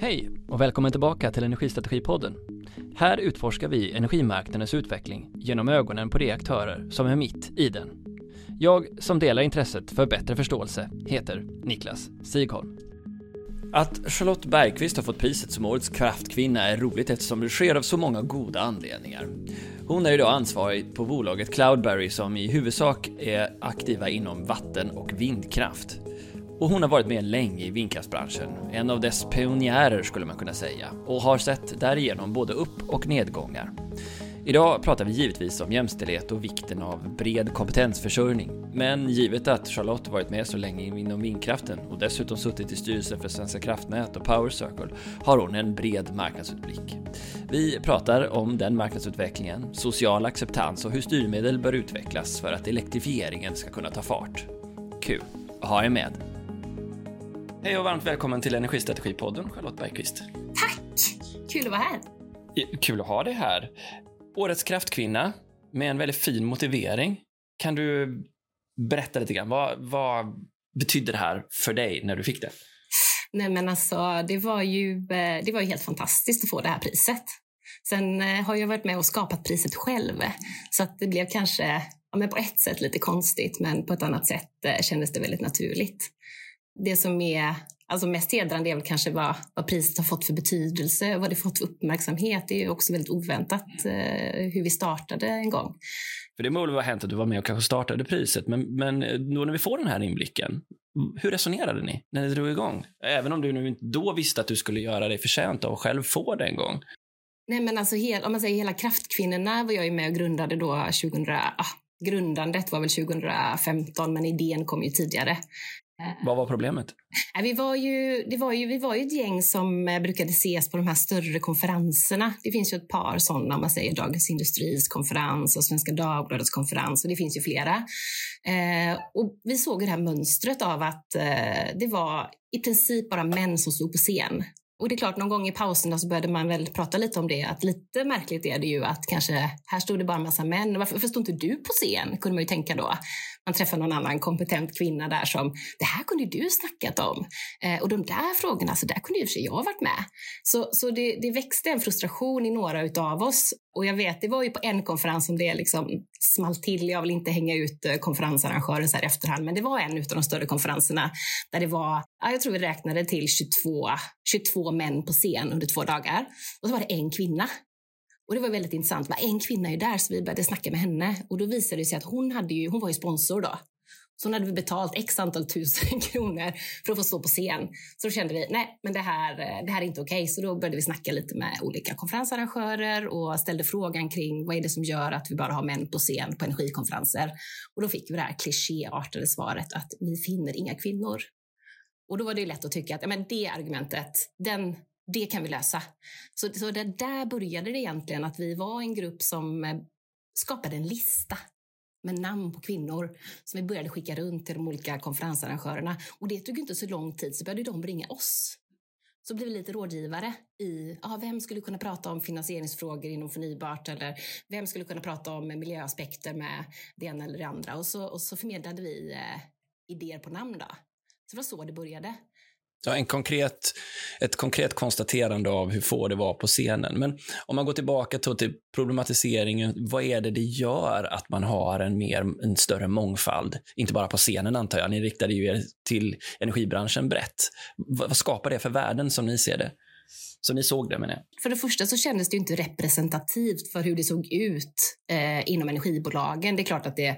Hej och välkommen tillbaka till Energistrategipodden. Här utforskar vi energimarknadens utveckling genom ögonen på de aktörer som är mitt i den. Jag som delar intresset för bättre förståelse heter Niklas Sigholm. Att Charlotte Bergqvist har fått priset som årets kraftkvinna är roligt eftersom det sker av så många goda anledningar. Hon är idag ansvarig på bolaget Cloudberry som i huvudsak är aktiva inom vatten och vindkraft. Och hon har varit med länge i vindkraftsbranschen, en av dess pionjärer skulle man kunna säga, och har sett därigenom både upp och nedgångar. Idag pratar vi givetvis om jämställdhet och vikten av bred kompetensförsörjning. Men givet att Charlotte varit med så länge inom vindkraften och dessutom suttit i styrelsen för Svenska kraftnät och Power Circle har hon en bred marknadsutblick. Vi pratar om den marknadsutvecklingen, social acceptans och hur styrmedel bör utvecklas för att elektrifieringen ska kunna ta fart. Kul ha er med! Hej och varmt välkommen till Energistrategipodden, Charlotte Bergqvist. Tack! Kul att vara här. Kul att ha dig här. Årets kraftkvinna med en väldigt fin motivering. Kan du berätta lite grann? Vad, vad betydde det här för dig när du fick det? Nej, men alltså, det var ju eh, det var ju helt fantastiskt att få det här priset. Sen eh, har jag varit med och skapat priset själv, så att det blev kanske ja, men på ett sätt lite konstigt, men på ett annat sätt eh, kändes det väldigt naturligt. Det som är alltså mest hedrande är väl kanske vad, vad priset har fått för betydelse, vad det fått för uppmärksamhet. Det är också väldigt oväntat eh, hur vi startade en gång. För det må väl ha hänt att du var med och kanske startade priset, men, men då när vi får den här inblicken, hur resonerade ni när ni drog igång? Även om du nu inte då visste att du skulle göra dig förtjänt av att själv få det en gång. Nej, men alltså, hel, om man säger hela Kraftkvinnorna var jag ju med och grundade då 2000, ah, grundandet var väl 2015, men idén kom ju tidigare. Vad var problemet? Vi var, ju, det var ju, vi var ju ett gäng som eh, brukade ses på de här större konferenserna. Det finns ju ett par sådana, man säger Dagens Industris konferens och Svenska Dagbladets konferens och det finns ju flera. Eh, och vi såg det här mönstret av att eh, det var i princip bara män som stod på scen och det är klart, någon gång i pauserna så började man väl prata lite om det, att lite märkligt är det ju att kanske här stod det bara en massa män. Varför, varför stod inte du på scen? Kunde man ju tänka då. Man träffar någon annan kompetent kvinna där som, det här kunde du snackat om. Eh, och de där frågorna, så där kunde ju för sig jag varit med. Så, så det, det växte en frustration i några utav oss. Och jag vet, det var ju på en konferens som det liksom small till. Jag vill inte hänga ut eh, konferensarrangören så här efterhand, men det var en av de större konferenserna där det var, jag tror vi räknade till 22, 22 män på scen under två dagar. Och så var det en kvinna och det var väldigt intressant. En kvinna är där, så vi började snacka med henne. Och då visade det sig att hon, hade ju, hon var ju sponsor då. Så hon hade betalt x antal tusen kronor för att få stå på scen. Så då kände vi, nej, men det här, det här är inte okej. Okay. Så då började vi snacka lite med olika konferensarrangörer och ställde frågan kring vad är det som gör att vi bara har män på scen på energikonferenser. Och då fick vi det här klichéartade svaret att vi finner inga kvinnor. Och då var det lätt att tycka att ja, men det argumentet, den, det kan vi lösa. Så, så det där började det egentligen, att vi var en grupp som eh, skapade en lista med namn på kvinnor som vi började skicka runt till de olika konferensarrangörerna. Och det tog inte så lång tid, så började de ringa oss. Så blev vi lite rådgivare i ah, vem skulle kunna prata om finansieringsfrågor inom förnybart eller vem skulle kunna prata om miljöaspekter med det ena eller det andra. Och så, och så förmedlade vi eh, idéer på namn. Då. Så det var så det började. Så en konkret, ett konkret konstaterande av hur få det var på scenen. Men om man går tillbaka till typ problematiseringen, vad är det det gör att man har en, mer, en större mångfald? Inte bara på scenen antar jag, ni riktade ju er till energibranschen brett. Vad skapar det för värden som ni ser det? Så ni såg det menar jag. För det första så kändes det inte representativt för hur det såg ut eh, inom energibolagen. Det är klart att det,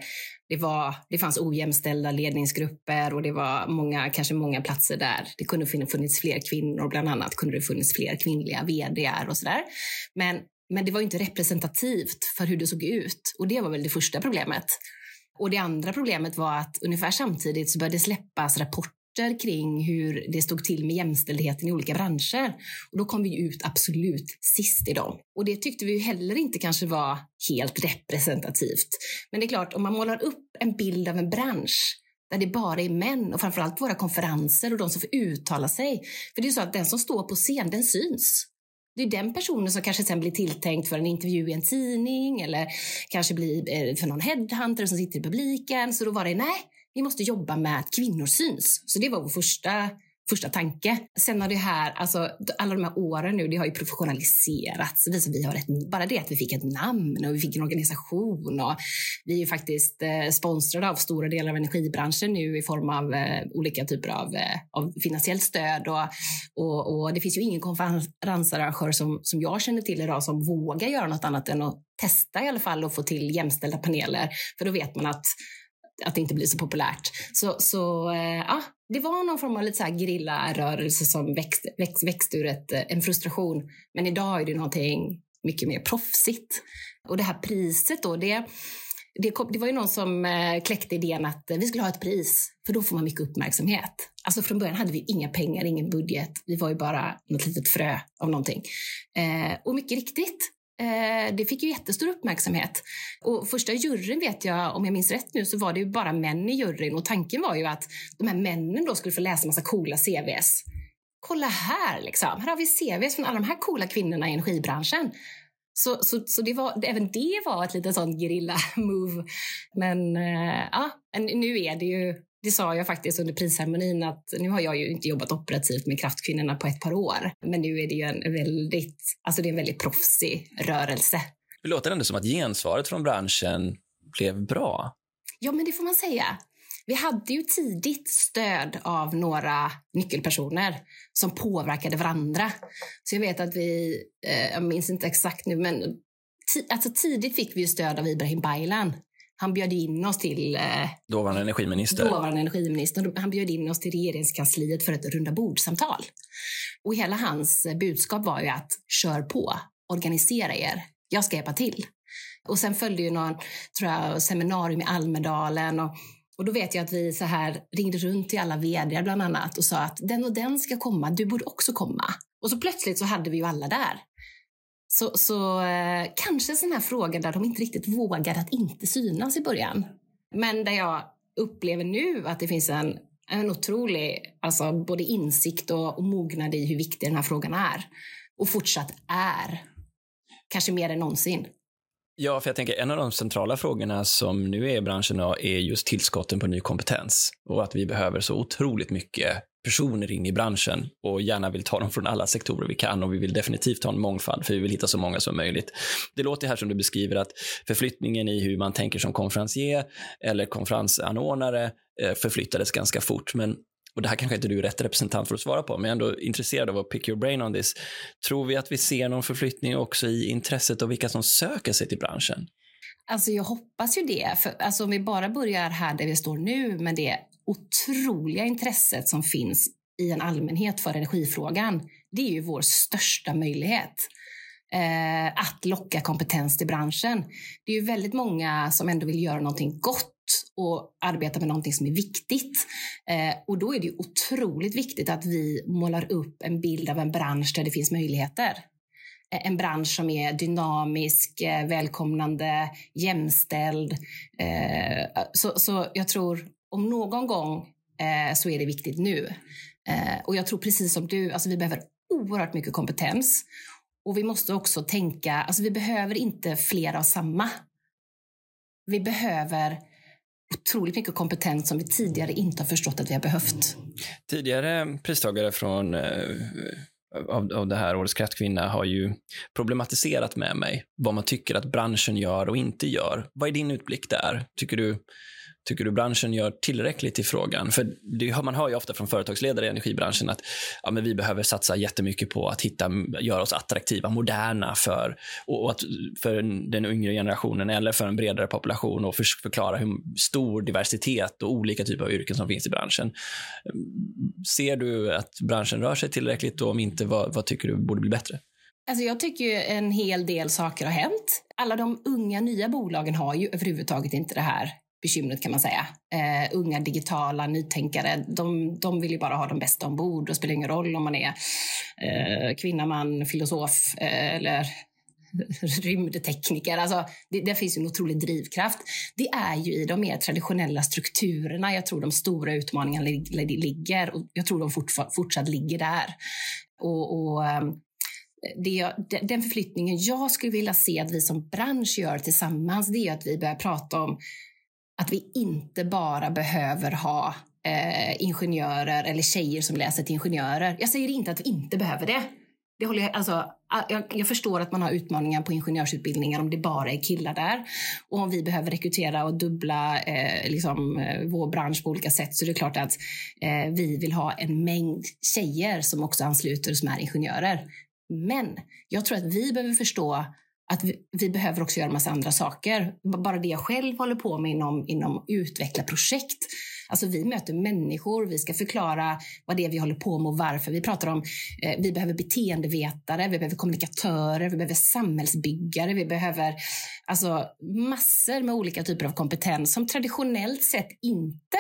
det, var, det fanns ojämställda ledningsgrupper och det var många, kanske många platser där det kunde funnits fler kvinnor. Bland annat kunde det funnits fler kvinnliga vdar och sådär. Men, men det var inte representativt för hur det såg ut och det var väl det första problemet. Och det andra problemet var att ungefär samtidigt så började det släppas rapporter rapporter kring hur det stod till med jämställdheten i olika branscher. Och då kom vi ut absolut sist i dem. Och det tyckte vi ju heller inte kanske var helt representativt. Men det är klart, om man målar upp en bild av en bransch där det bara är män och framförallt våra konferenser och de som får uttala sig. För det är så att den som står på scen, den syns. Det är den personen som kanske sen blir tilltänkt för en intervju i en tidning eller kanske blir eh, för någon headhunter som sitter i publiken. Så då var det nej, vi måste jobba med att kvinnor syns. Så det var vår första, första tanke. Sen har det här, alltså alla de här åren nu, det har ju professionaliserats. Vi, vi har ett, bara det att vi fick ett namn och vi fick en organisation och vi är ju faktiskt eh, sponsrade av stora delar av energibranschen nu i form av eh, olika typer av, eh, av finansiellt stöd och, och, och, det finns ju ingen konferensarrangör som, som jag känner till idag som vågar göra något annat än att testa i alla fall och få till jämställda paneler. För då vet man att att det inte blir så populärt. Så, så eh, ja, det var någon form av lite så här gerillarörelse som växte, växt, växte ur ett, eh, en frustration. Men idag är det någonting mycket mer proffsigt. Och det här priset då, det, det, kom, det var ju någon som eh, kläckte idén att vi skulle ha ett pris, för då får man mycket uppmärksamhet. Alltså från början hade vi inga pengar, ingen budget. Vi var ju bara något litet frö av någonting. Eh, och mycket riktigt, Eh, det fick ju jättestor uppmärksamhet. Och första juryn vet jag, om jag minns rätt nu, så var det ju bara män i juryn och tanken var ju att de här männen då skulle få läsa massa coola CVs. Kolla här liksom, här har vi CVs från alla de här coola kvinnorna i energibranschen. Så, så, så det var, även det var ett litet sånt gerilla-move. Men eh, ja, nu är det ju det sa jag faktiskt under prisceremonin att nu har jag ju inte jobbat operativt med kraftkvinnorna på ett par år, men nu är det ju en väldigt, alltså det är en väldigt proffsig rörelse. Det låter ändå som att gensvaret från branschen blev bra. Ja, men det får man säga. Vi hade ju tidigt stöd av några nyckelpersoner som påverkade varandra. Så jag vet att vi, eh, jag minns inte exakt nu, men alltså tidigt fick vi stöd av Ibrahim Baylan han bjöd in oss till... Eh, dåvarande energiminister. Dåvarande energiminister. Han bjöd in oss till regeringskansliet för ett runda bordsamtal. Och hela hans budskap var ju att kör på, organisera er, jag ska hjälpa till. Och sen följde ju någon tror jag, seminarium i Almedalen och och då vet jag att vi så här ringde runt till alla vd bland annat och sa att den och den ska komma, du borde också komma. Och så plötsligt så hade vi ju alla där. Så, så eh, kanske en sån här fråga där de inte riktigt vågade att inte synas i början. Men där jag upplever nu att det finns en, en otrolig alltså både insikt och, och mognad i hur viktig den här frågan är. Och fortsatt är. Kanske mer än någonsin. Ja, för jag tänker en av de centrala frågorna som nu är i branschen är just tillskotten på ny kompetens och att vi behöver så otroligt mycket personer in i branschen och gärna vill ta dem från alla sektorer vi kan och vi vill definitivt ha en mångfald för vi vill hitta så många som möjligt. Det låter här som du beskriver att förflyttningen i hur man tänker som konferencier eller konferensanordnare eh, förflyttades ganska fort. Men och det här kanske inte du är rätt representant för att svara på, men jag är ändå intresserad av att pick your brain on this. Tror vi att vi ser någon förflyttning också i intresset av vilka som söker sig till branschen? Alltså jag hoppas ju det. För, alltså om vi bara börjar här där vi står nu med det otroliga intresset som finns i en allmänhet för energifrågan, det är ju vår största möjlighet. Eh, att locka kompetens till branschen. Det är ju väldigt många som ändå vill göra någonting gott och arbeta med någonting som är viktigt. Eh, och då är det otroligt viktigt att vi målar upp en bild av en bransch där det finns möjligheter. Eh, en bransch som är dynamisk, eh, välkomnande, jämställd. Eh, så, så jag tror om någon gång eh, så är det viktigt nu. Eh, och jag tror precis som du, alltså vi behöver oerhört mycket kompetens. Och vi måste också tänka, alltså vi behöver inte fler av samma. Vi behöver otroligt mycket kompetens som vi tidigare inte har förstått att vi har behövt. Tidigare pristagare från eh, av, av det här Årets kraftkvinna har ju problematiserat med mig vad man tycker att branschen gör och inte gör. Vad är din utblick där? Tycker du Tycker du branschen gör tillräckligt i frågan? För det, man hör ju ofta från företagsledare i energibranschen att ja, men vi behöver satsa jättemycket på att hitta, göra oss attraktiva, moderna för, och att, för den yngre generationen eller för en bredare population och förklara hur stor diversitet och olika typer av yrken som finns i branschen. Ser du att branschen rör sig tillräckligt och om inte, vad, vad tycker du borde bli bättre? Alltså jag tycker ju en hel del saker har hänt. Alla de unga nya bolagen har ju överhuvudtaget inte det här bekymret kan man säga. Uh, unga digitala nytänkare, de, de vill ju bara ha de bästa ombord. Det spelar ingen roll om man är uh, kvinna, man, filosof uh, eller rymdtekniker. Alltså, det, det finns en otrolig drivkraft. Det är ju i de mer traditionella strukturerna jag tror de stora utmaningarna ligger. Och jag tror de fortsatt ligger där. Och, och ehm, det, den förflyttningen jag skulle vilja se att vi som bransch gör tillsammans, det är att vi börjar prata om att vi inte bara behöver ha eh, ingenjörer eller tjejer som läser till ingenjörer. Jag säger inte att vi inte behöver det. Det håller jag, alltså, jag, jag, förstår att man har utmaningar på ingenjörsutbildningar om det bara är killar där. Och om vi behöver rekrytera och dubbla eh, liksom, eh, vår bransch på olika sätt så är det klart att eh, vi vill ha en mängd tjejer som också ansluter som är ingenjörer. Men jag tror att vi behöver förstå att vi, vi, behöver också göra massa andra saker. Bara det jag själv håller på med inom, inom utveckla projekt. Alltså vi möter människor, vi ska förklara vad det är vi håller på med och varför. Vi pratar om, eh, vi behöver beteendevetare, vi behöver kommunikatörer, vi behöver samhällsbyggare, vi behöver alltså massor med olika typer av kompetens som traditionellt sett inte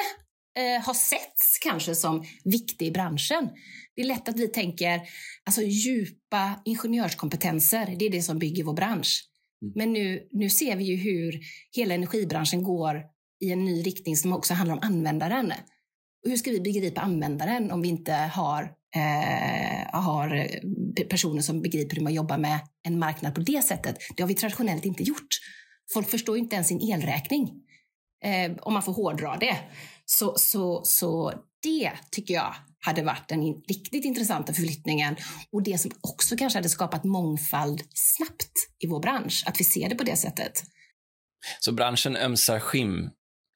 eh, har setts kanske som viktig i branschen. Det är lätt att vi tänker alltså djupa ingenjörskompetenser, det är det som bygger vår bransch. Mm. Men nu, nu ser vi ju hur hela energibranschen går i en ny riktning som också handlar om användaren. Och hur ska vi begripa användaren om vi inte har, eh, har personer som begriper hur man jobbar med en marknad på det sättet? Det har vi traditionellt inte gjort. Folk förstår inte ens sin elräkning, eh, om man får hårdra det. Så, så, så det tycker jag hade varit den riktigt intressanta förflyttningen och det som också kanske hade skapat mångfald snabbt i vår bransch, att vi ser det på det sättet. Så branschen ömsar skim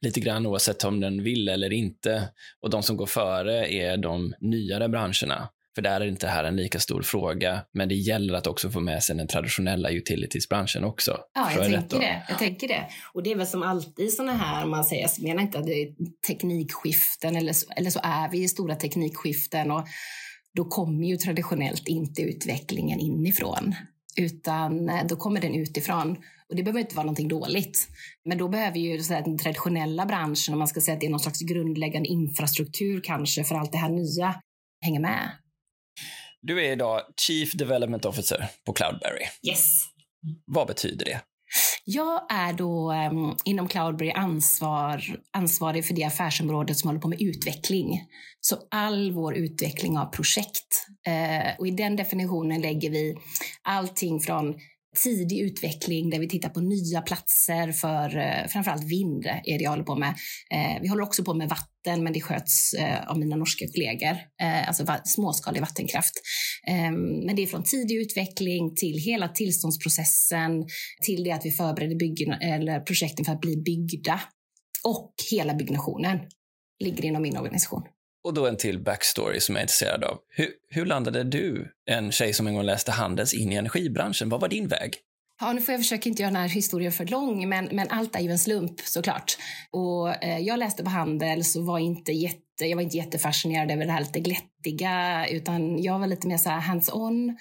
lite grann oavsett om den vill eller inte och de som går före är de nyare branscherna. För där är inte det här en lika stor fråga, men det gäller att också få med sig den traditionella utilitiesbranschen också. Ja, jag, jag tänker det. Jag tänker det. Och det är väl som alltid sådana här, man säger, jag menar inte att det är teknikskiften eller så, eller så är vi i stora teknikskiften och då kommer ju traditionellt inte utvecklingen inifrån, utan eh, då kommer den utifrån. Och det behöver inte vara någonting dåligt. Men då behöver ju så den traditionella branschen, om man ska säga att det är någon slags grundläggande infrastruktur kanske för allt det här nya, hänga med. Du är idag Chief Development Officer på Cloudberry. Yes. Vad betyder det? Jag är då um, inom Cloudberry ansvar, ansvarig för det affärsområdet som håller på med utveckling. Så all vår utveckling av projekt. Uh, och I den definitionen lägger vi allting från tidig utveckling där vi tittar på nya platser för eh, framförallt vind är det jag håller på med. Eh, vi håller också på med vatten, men det sköts eh, av mina norska kollegor, eh, alltså va småskalig vattenkraft. Ehm, men det är från tidig utveckling till hela tillståndsprocessen, till det att vi förbereder byggen, eller projekten för att bli byggda och hela byggnationen ligger inom min organisation. Och då en till backstory som jag är intresserad av. Hur, hur landade du, en tjej som en gång läste Handels, in i energibranschen? Vad var din väg? Ja, nu får jag försöka inte göra den här historien för lång, men, men allt är ju en slump såklart. Och eh, jag läste på Handels och var inte jätte, jag var inte jättefascinerad över det här lite glättiga, utan jag var lite mer så hands-on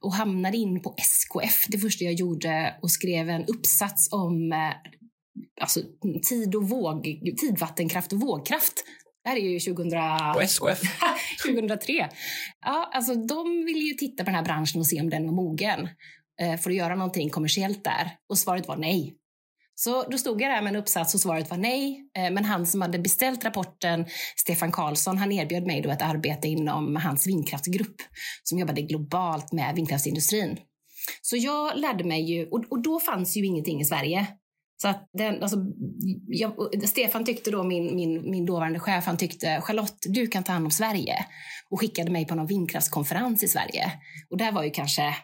och hamnade in på SKF det första jag gjorde och skrev en uppsats om eh, alltså, tid och våg, tidvattenkraft och vågkraft det här är ju 2000... På SKF? 2003. Ja, alltså de ville ju titta på den här branschen och se om den var mogen eh, för att göra någonting kommersiellt där. Och svaret var nej. Så då stod jag där med en uppsats och svaret var nej. Eh, men han som hade beställt rapporten, Stefan Karlsson, han erbjöd mig då ett arbete inom hans vindkraftsgrupp som jobbade globalt med vindkraftsindustrin. Så jag lärde mig ju, och, och då fanns ju ingenting i Sverige. Så att den, alltså, jag, Stefan tyckte då, min, min, min dåvarande chef, han tyckte Charlotte, du kan ta hand om Sverige. Och skickade mig på någon vindkraftskonferens i Sverige. Och där var ju kanske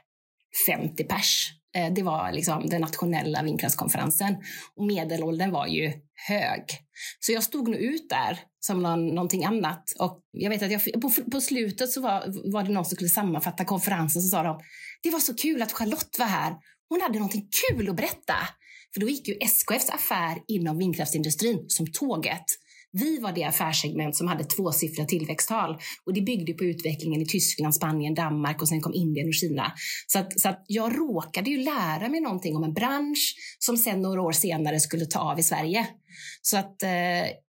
50 pers. Eh, det var liksom den nationella vindkraftskonferensen. Och medelåldern var ju hög. Så jag stod nog ut där som någon, någonting annat. Och jag vet att jag, på, på slutet så var, var det någon som skulle sammanfatta konferensen så sa de, det var så kul att Charlotte var här. Hon hade någonting kul att berätta. För då gick ju SKFs affär inom vindkraftsindustrin som tåget. Vi var det affärssegment som hade tvåsiffriga tillväxttal och det byggde på utvecklingen i Tyskland, Spanien, Danmark och sen kom Indien och Kina. Så, att, så att jag råkade ju lära mig någonting om en bransch som sen några år senare skulle ta av i Sverige. Så att eh,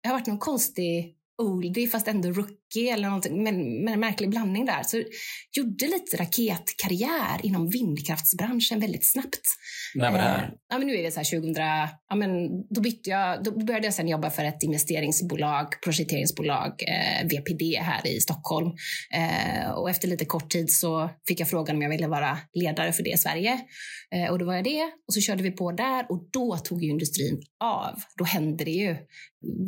jag har varit någon konstig oldie fast ändå hockey eller någonting, men, men en märklig blandning där. Så gjorde lite raketkarriär inom vindkraftsbranschen väldigt snabbt. När var det här? Eh, ja, men nu är det så här 2000, ja, men då, bytte jag, då började jag sen jobba för ett investeringsbolag, projekteringsbolag, eh, VPD här i Stockholm. Eh, och efter lite kort tid så fick jag frågan om jag ville vara ledare för det i Sverige. Eh, och då var jag det och så körde vi på där och då tog ju industrin av. Då hände det ju.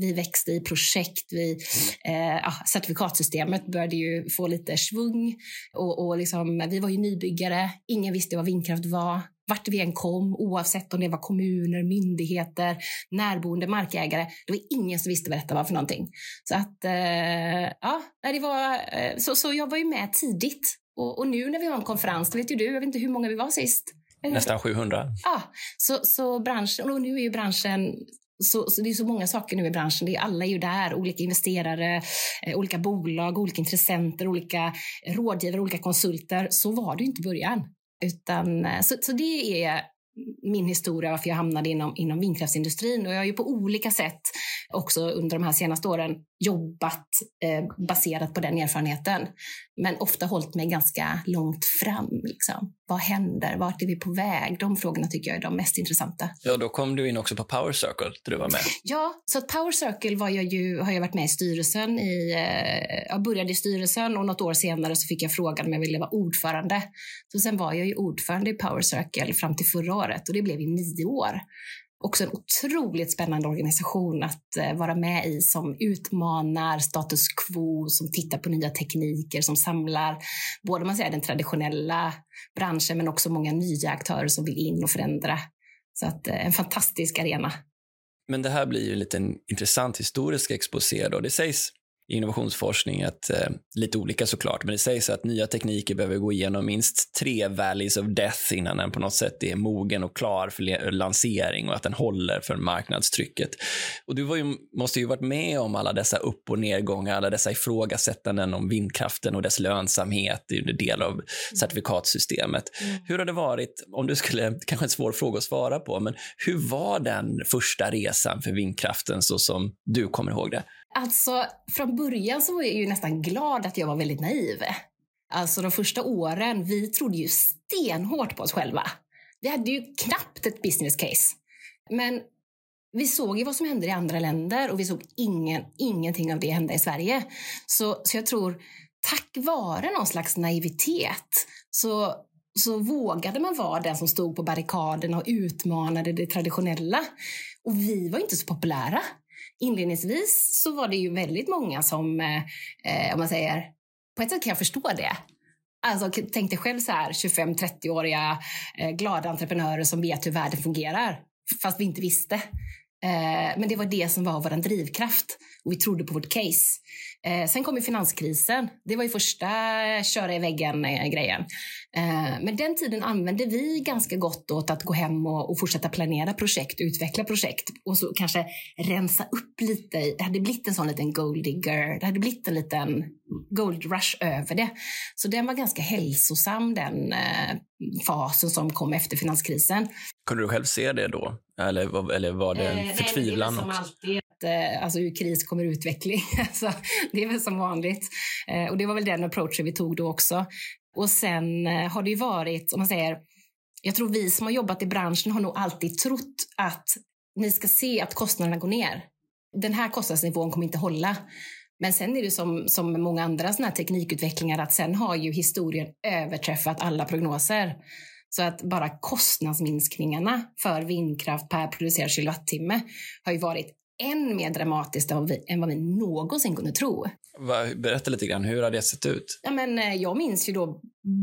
Vi växte i projekt, vi, eh, certifikatsystemet började ju få lite svung och, och liksom, vi var ju nybyggare. Ingen visste vad vindkraft var vart vi än kom, oavsett om det var kommuner, myndigheter, närboende, markägare. Det var ingen som visste vad detta var för någonting. Så att, eh, ja, det var, eh, så, så jag var ju med tidigt. Och, och, nu när vi har en konferens, det vet ju du, jag vet inte hur många vi var sist. Nästan 700. Ja, så, så branschen, och nu är ju branschen så, så, det är så många saker nu i branschen. Det är, alla är ju där, olika investerare, eh, olika bolag, olika intressenter, olika rådgivare, olika konsulter. Så var det ju inte i början. Utan, eh, så, så det är min historia varför jag hamnade inom, inom vindkraftsindustrin. Och jag har ju på olika sätt också under de här senaste åren jobbat eh, baserat på den erfarenheten. Men ofta hållit mig ganska långt fram. Liksom. Vad händer? Vart är vi på väg? De frågorna tycker jag är de mest intressanta. Ja, då kom du in också på Power Circle där du var med. Ja, så att Power Circle var jag ju, har jag varit med i styrelsen i, eh, jag började i styrelsen och något år senare så fick jag frågan om jag ville vara ordförande. Så sen var jag ju ordförande i Power Circle fram till förra året och det blev i nio år också en otroligt spännande organisation att eh, vara med i som utmanar status quo, som tittar på nya tekniker, som samlar både man säger, den traditionella branschen men också många nya aktörer som vill in och förändra. Så att, eh, en fantastisk arena. Men det här blir ju en liten intressant historisk exposé. Då. Det sägs innovationsforskning, att, eh, lite olika såklart, men det sägs att nya tekniker behöver gå igenom minst tre valleys of death innan den på något sätt är mogen och klar för lansering och att den håller för marknadstrycket. Och du ju, måste ju varit med om alla dessa upp och nedgångar, alla dessa ifrågasättanden om vindkraften och dess lönsamhet i del av mm. certifikatsystemet. Mm. Hur har det varit, om du skulle, kanske en svår fråga att svara på, men hur var den första resan för vindkraften så som du kommer ihåg det? Alltså, från början så var jag ju nästan glad att jag var väldigt naiv. Alltså de första åren, vi trodde ju stenhårt på oss själva. Vi hade ju knappt ett business case. Men vi såg ju vad som hände i andra länder och vi såg ingen, ingenting av det hända i Sverige. Så, så jag tror, tack vare någon slags naivitet så, så vågade man vara den som stod på barrikaderna och utmanade det traditionella. Och vi var inte så populära inledningsvis så var det ju väldigt många som, eh, eh, om man säger, på ett sätt kan jag förstå det. Alltså, tänk dig själv så här 25-30-åriga eh, glada entreprenörer som vet hur världen fungerar, fast vi inte visste. Eh, men det var det som var vår drivkraft och vi trodde på vårt case. Eh, sen kom ju finanskrisen. Det var ju första köra i väggen-grejen. Eh, men den tiden använde vi ganska gott åt att gå hem och, och, fortsätta planera projekt, utveckla projekt och så kanske rensa upp lite. Det hade blivit en sån liten gold digger. Det hade blivit en liten gold rush över det. Så den var ganska hälsosam, den eh, fasen som kom efter finanskrisen. Kunde du själv se det då? Eller, eller var det en eh, förtvivlan? Nej, det är som alltid. Eh, alltså ur kris kommer utveckling. alltså, det är väl som vanligt. Eh, och det var väl den approachen vi tog då också. Och sen eh, har det ju varit, om man säger, jag tror vi som har jobbat i branschen har nog alltid trott att ni ska se att kostnaderna går ner. Den här kostnadsnivån kommer inte hålla. Men sen är det som, som många andra såna här teknikutvecklingar att sen har ju historien överträffat alla prognoser. Så att bara kostnadsminskningarna för vindkraft per producerad kilowattimme har ju varit än mer dramatiskt än vad vi, än vad vi någonsin kunde tro. Berätta lite grann, hur har det sett ut? Ja, men, eh, jag minns ju då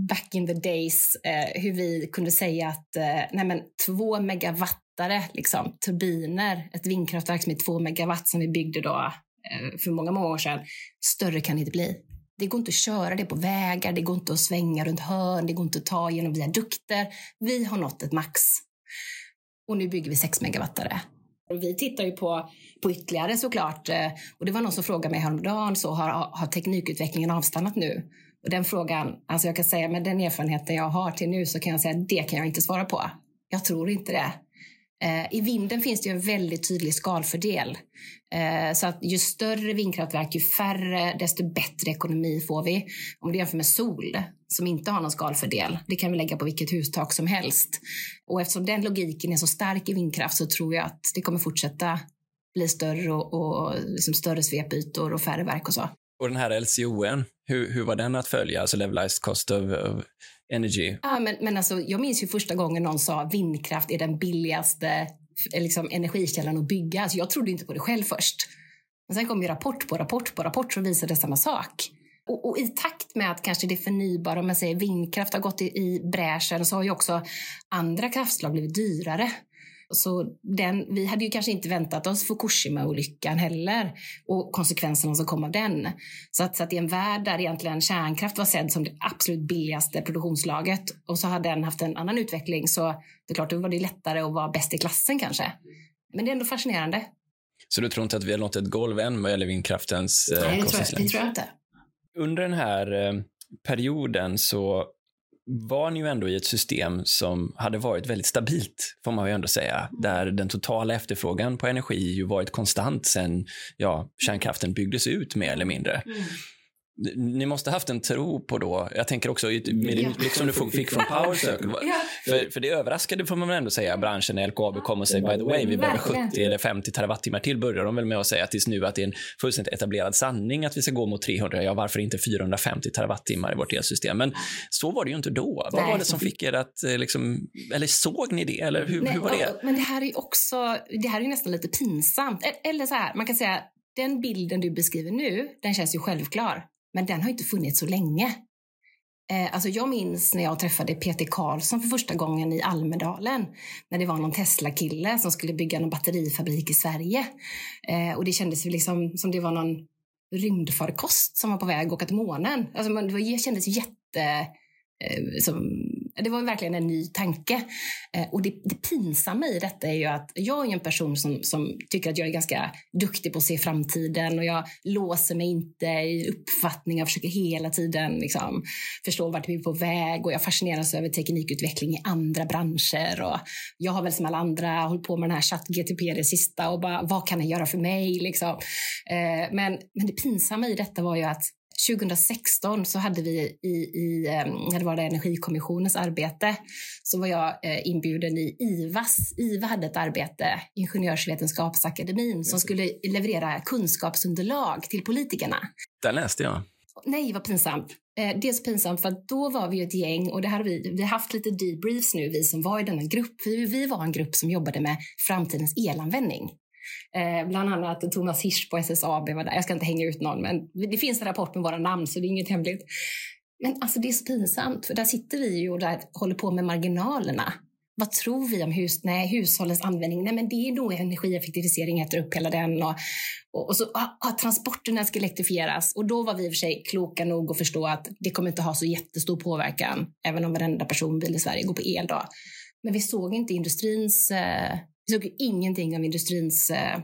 back in the days eh, hur vi kunde säga att eh, nej, men, två megawattare liksom, turbiner, ett vindkraftverk som är två megawatt som vi byggde då eh, för många, många år sedan, större kan det inte bli. Det går inte att köra det på vägar, det går inte att svänga runt hörn, det går inte att ta genom viadukter. Vi har nått ett max. Och nu bygger vi 6 megawattare. Och vi tittar ju på, på ytterligare såklart. Eh, och det var någon som frågade mig häromdagen, så har, har teknikutvecklingen avstannat nu? Och den frågan, alltså jag kan säga med den erfarenheten jag har till nu så kan jag säga det kan jag inte svara på. Jag tror inte det. Eh, I vinden finns det en väldigt tydlig skalfördel. Eh, så att ju större vindkraftverk, ju färre, desto bättre ekonomi får vi. Om du jämför med sol, som inte har någon skalfördel, det kan vi lägga på vilket hustak som helst. Och eftersom den logiken är så stark i vindkraft så tror jag att det kommer fortsätta bli större och, och liksom större svepytor och färre verk och så. Och den här LCON, hur, hur var den att följa, alltså levelized cost of, of energy? Ja, men, men alltså, jag minns ju första gången någon sa vindkraft är den billigaste eh, liksom, energikällan att bygga. Alltså, jag trodde inte på det själv först. Men sen kom ju rapport på rapport på rapport som visade samma sak. Och, och, i takt med att kanske det förnybara, om man säger vindkraft har gått i, i bräschen så har ju också andra kraftslag blivit dyrare. Så den, vi hade ju kanske inte väntat oss Fukushima-olyckan heller och konsekvenserna som kom av den. Så att, så att i en värld där egentligen kärnkraft var sedd som det absolut billigaste produktionslaget och så hade den haft en annan utveckling så det är klart, då var det lättare att vara bäst i klassen kanske. Men det är ändå fascinerande. Så du tror inte att vi har nått ett golv än vad gäller vindkraftens eh, Nej, det tror, jag, det tror jag inte. Under den här eh, perioden så var ni ju ändå i ett system som hade varit väldigt stabilt, får man ju ändå säga, där den totala efterfrågan på energi ju varit konstant sen ja, kärnkraften byggdes ut mer eller mindre. Mm ni måste haft en tro på då, jag tänker också med ja. liksom du fick från Power Circle. Ja. För, för det överraskade får man väl ändå säga branschen när LKAB kom och säger by the way, vi behöver 70 eller 50 terawattimmar till börjar de väl med att säga tills nu att det är en fullständigt etablerad sanning att vi ska gå mot 300, ja varför inte 450 terawattimmar i vårt elsystem? Men så var det ju inte då. Vad var det som fick er att, eh, liksom, eller såg ni det? Eller hur, Nej, hur var det? Men det här är också, det här är nästan lite pinsamt. Eller så här, man kan säga den bilden du beskriver nu, den känns ju självklar. Men den har inte funnits så länge. Eh, alltså jag minns när jag träffade Peter Karlsson för första gången i Almedalen. När det var någon Tesla-kille som skulle bygga en batterifabrik i Sverige. Eh, och det kändes liksom som det var någon rymdfarkost som var på väg att åka till månen. Alltså man, det kändes jätte... Eh, som, det var verkligen en ny tanke. Eh, och det, det pinsamma i detta är ju att jag är en person som, som tycker att jag är ganska duktig på att se framtiden och jag låser mig inte i uppfattningar. och försöker hela tiden liksom, förstå vart vi är på väg och jag fascineras över teknikutveckling i andra branscher. Och jag har väl som alla andra hållit på med den här ChatGTP det sista och bara vad kan den göra för mig? Liksom. Eh, men, men det pinsamma i detta var ju att 2016 så hade vi i, i det var det Energikommissionens arbete, så var jag eh, inbjuden i IVAS. IVA hade ett arbete, Ingenjörsvetenskapsakademin, som skulle leverera kunskapsunderlag till politikerna. Där läste jag. Nej, vad pinsamt. Eh, dels pinsamt för då var vi ett gäng och det här vi, vi har haft lite debriefs nu, vi som var i denna grupp. Vi, vi var en grupp som jobbade med framtidens elanvändning. Eh, bland annat Thomas Hirsch på SSAB var där. Jag ska inte hänga ut någon, men det finns en rapport med våra namn så det är inget hemligt. Men alltså det är så pinsamt, för där sitter vi ju och där håller på med marginalerna. Vad tror vi om hus, nej, hushållens användning? Nej, men det är nog energieffektivisering äter upp hela den. Och, och, och så ah, ah transporterna ska elektrifieras. Och då var vi i och för sig kloka nog att förstå att det kommer inte ha så jättestor påverkan, även om varenda personbil i Sverige går på el. Då. Men vi såg inte industrins eh, vi såg ingenting av industrins eh,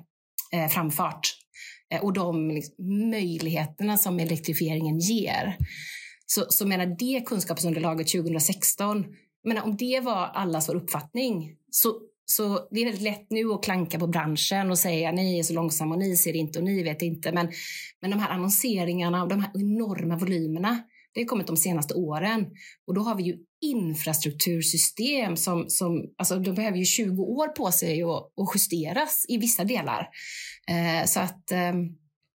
eh, framfart eh, och de liksom, möjligheterna som elektrifieringen ger. Så, så menar det kunskapsunderlaget 2016, menar, om det var allas vår uppfattning så, så det är väldigt lätt nu att klanka på branschen och säga ni är så långsamma och ni ser inte och ni vet inte. Men, men de här annonseringarna och de här enorma volymerna, det har kommit de senaste åren. Och då har vi ju infrastruktursystem som, som alltså de behöver ju 20 år på sig att, att justeras i vissa delar. Eh, så att eh,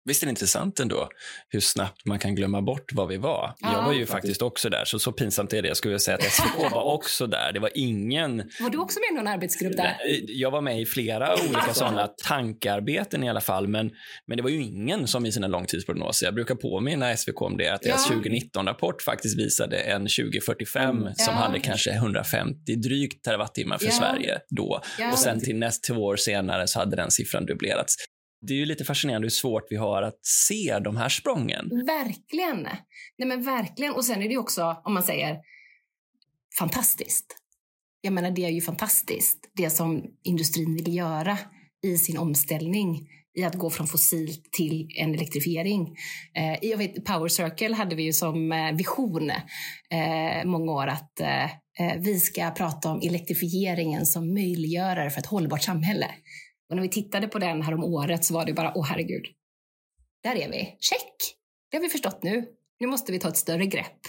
Visst är det intressant ändå hur snabbt man kan glömma bort vad vi var? Ja, jag var ju faktiskt också där, så så pinsamt är det. Jag skulle säga att SVK var också där. Det var ingen... Var du också med i någon arbetsgrupp där? Jag var med i flera olika sådana tankarbeten i alla fall, men, men det var ju ingen som i sina långtidsprognoser, jag brukar påminna SVK om det, att deras ja. 2019-rapport faktiskt visade en 2045 mm. som hade kanske 150 drygt terawattimmar för ja. Sverige då. Och sen till näst två år senare så hade den siffran dubblerats det är ju lite fascinerande hur svårt vi har att se de här sprången. Verkligen. Nej men verkligen. Och sen är det också, om man säger fantastiskt. Jag menar, det är ju fantastiskt, det som industrin vill göra i sin omställning i att gå från fossilt till en elektrifiering. Eh, jag vet, Power Circle hade vi ju som eh, vision eh, många år att eh, eh, vi ska prata om elektrifieringen som möjliggörare för ett hållbart samhälle. Och när vi tittade på den här om året så var det bara, åh herregud, där är vi, check! Det har vi förstått nu. Nu måste vi ta ett större grepp.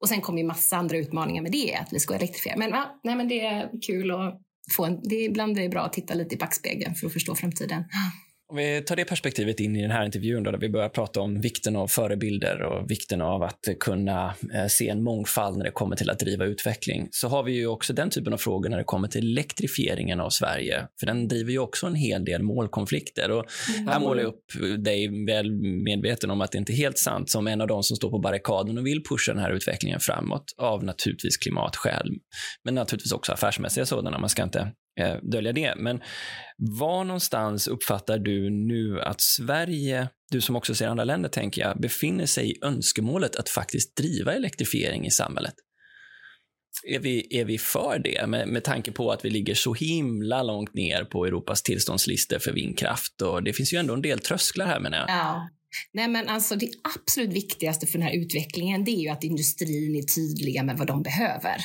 Och sen kommer ju massa andra utmaningar med det, att vi ska elektrifiera. Men, ja, nej, men det är kul att få en, det, ibland är det bra att titta lite i backspegeln för att förstå framtiden. Om vi tar det perspektivet in i den här intervjun då, där vi börjar prata om vikten av förebilder och vikten av att kunna eh, se en mångfald när det kommer till att driva utveckling, så har vi ju också den typen av frågor när det kommer till elektrifieringen av Sverige. För den driver ju också en hel del målkonflikter. Och mm. Här målar jag upp dig väl medveten om att det inte är helt sant som en av de som står på barrikaden och vill pusha den här utvecklingen framåt av naturligtvis klimatskäl, men naturligtvis också affärsmässiga sådana. Man ska inte eh, dölja det. Men var någonstans uppfattar du nu att Sverige, du som också ser andra länder, tänker jag, befinner sig i önskemålet att faktiskt driva elektrifiering i samhället? Är vi, är vi för det med, med tanke på att vi ligger så himla långt ner på Europas tillståndslistor för vindkraft? Och det finns ju ändå en del trösklar här menar jag. Ja. Nej, men alltså det absolut viktigaste för den här utvecklingen det är ju att industrin är tydliga med vad de behöver.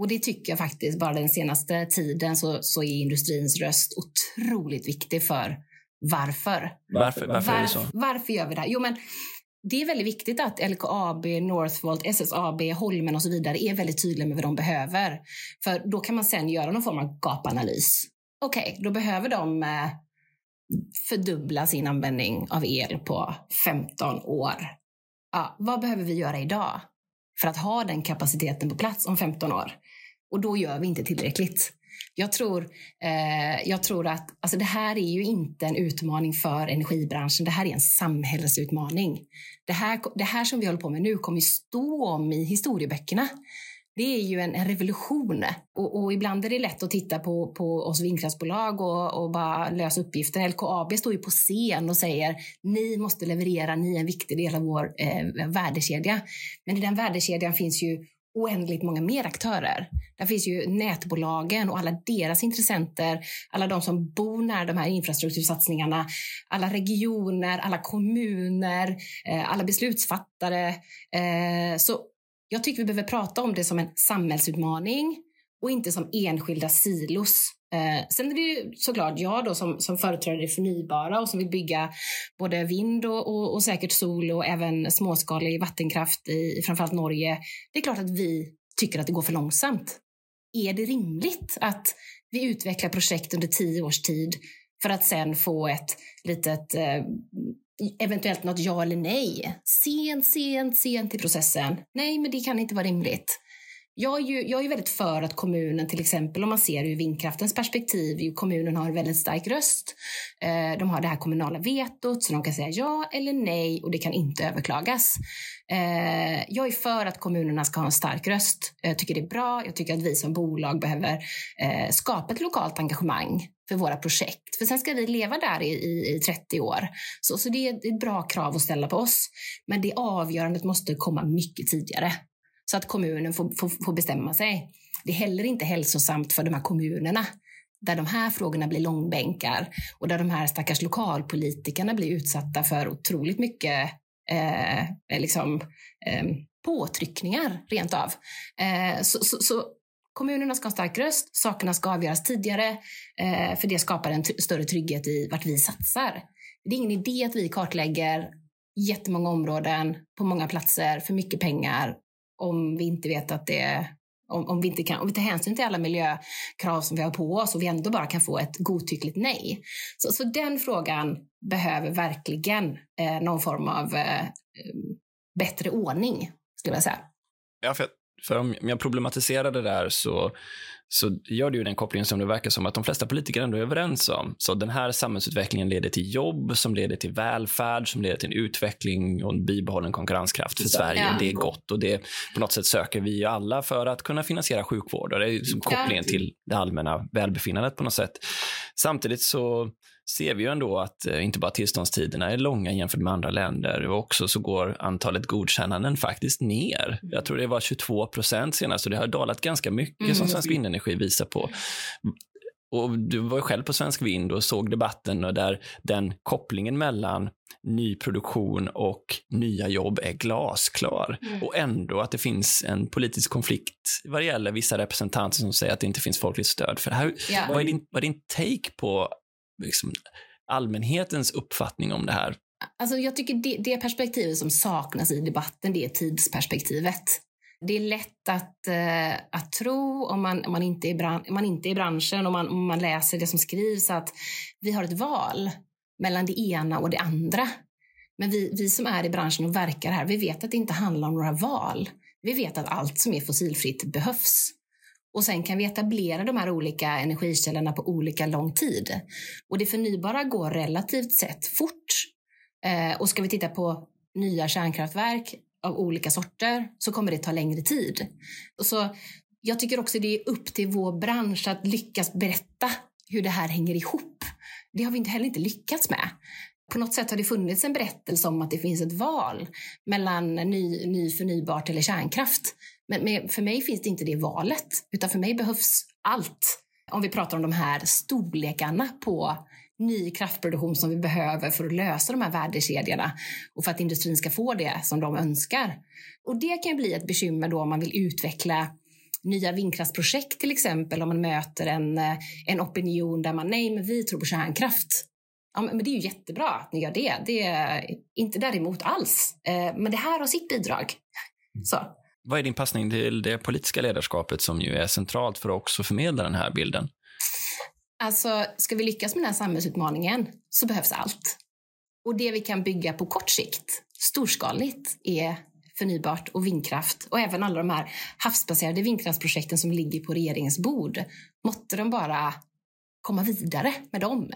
Och det tycker jag faktiskt, bara den senaste tiden så, så är industrins röst otroligt viktig för varför. Varför, varför är det så? Varför gör vi det här? Jo, men det är väldigt viktigt att LKAB, Northvolt, SSAB, Holmen och så vidare är väldigt tydliga med vad de behöver. För då kan man sen göra någon form av gapanalys. Okej, okay, då behöver de eh, fördubbla sin användning av el på 15 år. Ja, vad behöver vi göra idag för att ha den kapaciteten på plats om 15 år? Och då gör vi inte tillräckligt. Jag tror, eh, jag tror att alltså det här är ju inte en utmaning för energibranschen. Det här är en samhällsutmaning. Det här, det här som vi håller på med nu kommer stå om i historieböckerna. Det är ju en, en revolution. Och, och, ibland är det lätt att titta på, på oss vindkraftsbolag och, och bara lösa uppgifter. LKAB står ju på scen och säger ni måste leverera, ni är en viktig del av vår eh, värdekedja. Men i den värdekedjan finns ju oändligt många mer aktörer. Där finns ju nätbolagen och alla deras intressenter, alla de som bor nära de här infrastruktursatsningarna, alla regioner, alla kommuner, eh, alla beslutsfattare. Eh, så jag tycker vi behöver prata om det som en samhällsutmaning och inte som enskilda silos. Eh, sen är det ju såklart jag då som, som företräder det förnybara och som vill bygga både vind och, och, och säkert sol och även småskalig vattenkraft i framförallt Norge. Det är klart att vi tycker att det går för långsamt. Är det rimligt att vi utvecklar projekt under tio års tid för att sen få ett litet eh, eventuellt något ja eller nej. Sent, sent, sent i processen. Nej, men det kan inte vara rimligt. Jag är, ju, jag är väldigt för att kommunen, till exempel om man ser ur vindkraftens perspektiv, kommunen har en väldigt stark röst. Eh, de har det här kommunala vetot så de kan säga ja eller nej och det kan inte överklagas. Eh, jag är för att kommunerna ska ha en stark röst. Jag tycker det är bra. Jag tycker att vi som bolag behöver eh, skapa ett lokalt engagemang för våra projekt. För sen ska vi leva där i, i, i 30 år. Så, så det är ett bra krav att ställa på oss. Men det avgörandet måste komma mycket tidigare så att kommunen får, får, får bestämma sig. Det är heller inte hälsosamt för de här kommunerna där de här frågorna blir långbänkar och där de här stackars lokalpolitikerna blir utsatta för otroligt mycket eh, liksom, eh, påtryckningar rent av. Eh, så, så, så, kommunerna ska ha en stark röst, sakerna ska avgöras tidigare eh, för det skapar en större trygghet i vart vi satsar. Det är ingen idé att vi kartlägger jättemånga områden på många platser för mycket pengar om vi inte vet att det om, om, vi inte kan, om vi tar hänsyn till alla miljökrav som vi har på oss och vi ändå bara kan få ett godtyckligt nej. Så, så den frågan behöver verkligen eh, någon form av eh, bättre ordning, skulle jag säga. Ja, för, för om jag problematiserar det där så så gör du ju den kopplingen som det verkar som att de flesta politiker ändå är överens om. Så den här samhällsutvecklingen leder till jobb, som leder till välfärd, som leder till en utveckling och en bibehållen konkurrenskraft för Sverige. Ja. Det är gott och det på något sätt söker vi ju alla för att kunna finansiera sjukvård och det är liksom kopplingen till det allmänna välbefinnandet på något sätt. Samtidigt så ser vi ju ändå att eh, inte bara tillståndstiderna är långa jämfört med andra länder och också så går antalet godkännanden faktiskt ner. Mm. Jag tror det var 22 procent senast och det har dalat ganska mycket mm. som Svensk Vindenergi visar på. Och du var själv på Svensk Vind och såg debatten och där den kopplingen mellan nyproduktion och nya jobb är glasklar. Mm. Och ändå att det finns en politisk konflikt vad det gäller vissa representanter som säger att det inte finns folkligt stöd för det här. Ja. Vad, är din, vad är din take på liksom, allmänhetens uppfattning om det här? Alltså jag tycker det, det perspektivet som saknas i debatten, det är tidsperspektivet. Det är lätt att, eh, att tro, om man, om, man inte är bran, om man inte är i branschen, och man, om man läser det som skrivs, att vi har ett val mellan det ena och det andra. Men vi, vi som är i branschen och verkar här, vi vet att det inte handlar om några val. Vi vet att allt som är fossilfritt behövs. Och sen kan vi etablera de här olika energikällorna på olika lång tid. Och det förnybara går relativt sett fort. Eh, och ska vi titta på nya kärnkraftverk av olika sorter så kommer det ta längre tid. Och så jag tycker också det är upp till vår bransch att lyckas berätta hur det här hänger ihop. Det har vi inte heller inte lyckats med. På något sätt har det funnits en berättelse om att det finns ett val mellan ny, ny förnybart eller kärnkraft. Men för mig finns det inte det valet, utan för mig behövs allt. Om vi pratar om de här storlekarna på ny kraftproduktion som vi behöver för att lösa de här värdekedjorna och för att industrin ska få det som de önskar. Och det kan bli ett bekymmer då om man vill utveckla nya vindkraftsprojekt till exempel om man möter en, eh, en opinion där man nej, men vi tror på kärnkraft. Ja, men det är ju jättebra att ni gör det. Det är inte däremot alls. Eh, men det här har sitt bidrag. Så. Vad är din passning till det politiska ledarskapet som ju är centralt för att också förmedla den här bilden? Alltså, ska vi lyckas med den här samhällsutmaningen så behövs allt. Och det vi kan bygga på kort sikt, storskaligt, är förnybart och vindkraft och även alla de här havsbaserade vindkraftsprojekten som ligger på regeringens bord. Måtte de bara komma vidare med dem.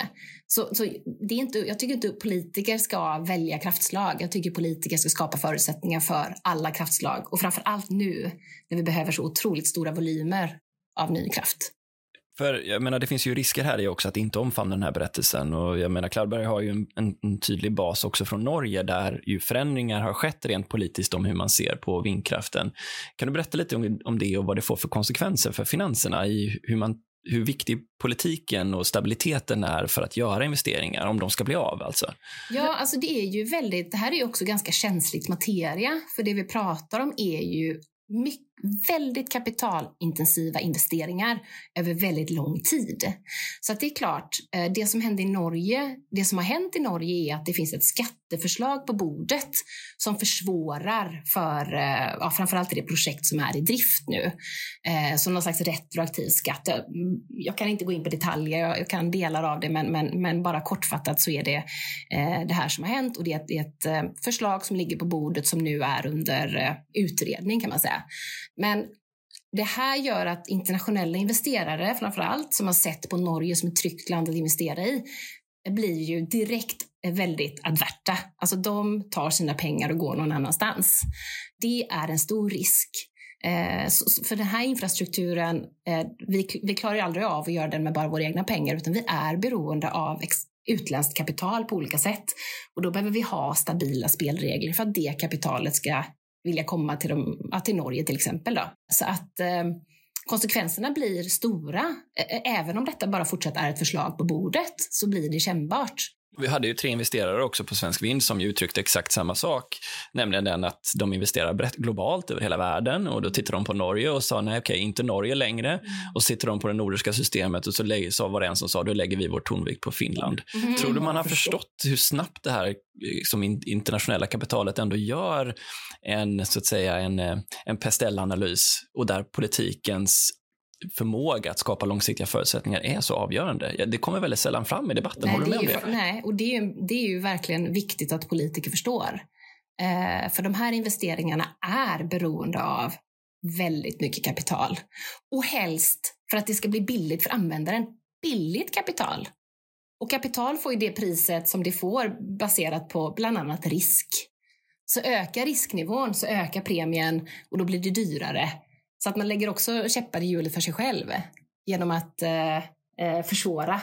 Så, så det är inte, jag tycker inte politiker ska välja kraftslag. Jag tycker politiker ska skapa förutsättningar för alla kraftslag och framför allt nu när vi behöver så otroligt stora volymer av ny kraft. För jag menar, det finns ju risker här i också att inte omfamna den här berättelsen. Och jag menar, Klarberg har ju en, en, en, tydlig bas också från Norge där ju förändringar har skett rent politiskt om hur man ser på vindkraften. Kan du berätta lite om, om det och vad det får för konsekvenser för finanserna i hur man hur viktig politiken och stabiliteten är för att göra investeringar, om de ska bli av alltså? Ja, alltså det är ju väldigt, det här är ju också ganska känsligt materia, för det vi pratar om är ju mycket, väldigt kapitalintensiva investeringar över väldigt lång tid. Så att det är klart, eh, det som hände i Norge, det som har hänt i Norge är att det finns ett skatteförslag på bordet som försvårar för eh, ja, framförallt det projekt som är i drift nu. Eh, som någon slags retroaktiv skatt. Jag mm, kan inte gå in på detaljer, jag kan delar av det, men, men, men bara kortfattat så är det eh, det här som har hänt och det är ett, det är ett förslag som ligger på bordet som nu är under utredning kan man säga. Men det här gör att internationella investerare, framför allt, som har sett på Norge som ett tryggt land att investera i, blir ju direkt väldigt adverta. Alltså de tar sina pengar och går någon annanstans. Det är en stor risk. Eh, för den här infrastrukturen, eh, vi, vi klarar ju aldrig av att göra den med bara våra egna pengar, utan vi är beroende av utländskt kapital på olika sätt. Och då behöver vi ha stabila spelregler för att det kapitalet ska vilja komma till, de, till Norge till exempel. Då. Så att eh, konsekvenserna blir stora. Även om detta bara fortsatt är ett förslag på bordet så blir det kännbart. Vi hade ju tre investerare också på Svensk Vind som uttryckte exakt samma sak, nämligen den att de investerar brett, globalt över hela världen och då tittade de på Norge och sa nej, okej, inte Norge längre. Mm. Och så sitter de på det nordiska systemet och så, så var det en som sa då lägger vi vår tonvikt på Finland. Mm. Tror du man har förstått hur snabbt det här som internationella kapitalet ändå gör en, så att säga, en, en pestellanalys och där politikens förmåga att skapa långsiktiga förutsättningar är så avgörande. Det kommer väldigt sällan fram i debatten. Nej, Håller du med om det? Nej, och det är, ju, det är ju verkligen viktigt att politiker förstår. Eh, för de här investeringarna är beroende av väldigt mycket kapital. Och helst för att det ska bli billigt för användaren. Billigt kapital. Och kapital får ju det priset som det får baserat på bland annat risk. Så ökar risknivån så ökar premien och då blir det dyrare. Så att man lägger också käppar i hjulet för sig själv genom att eh, eh, försvåra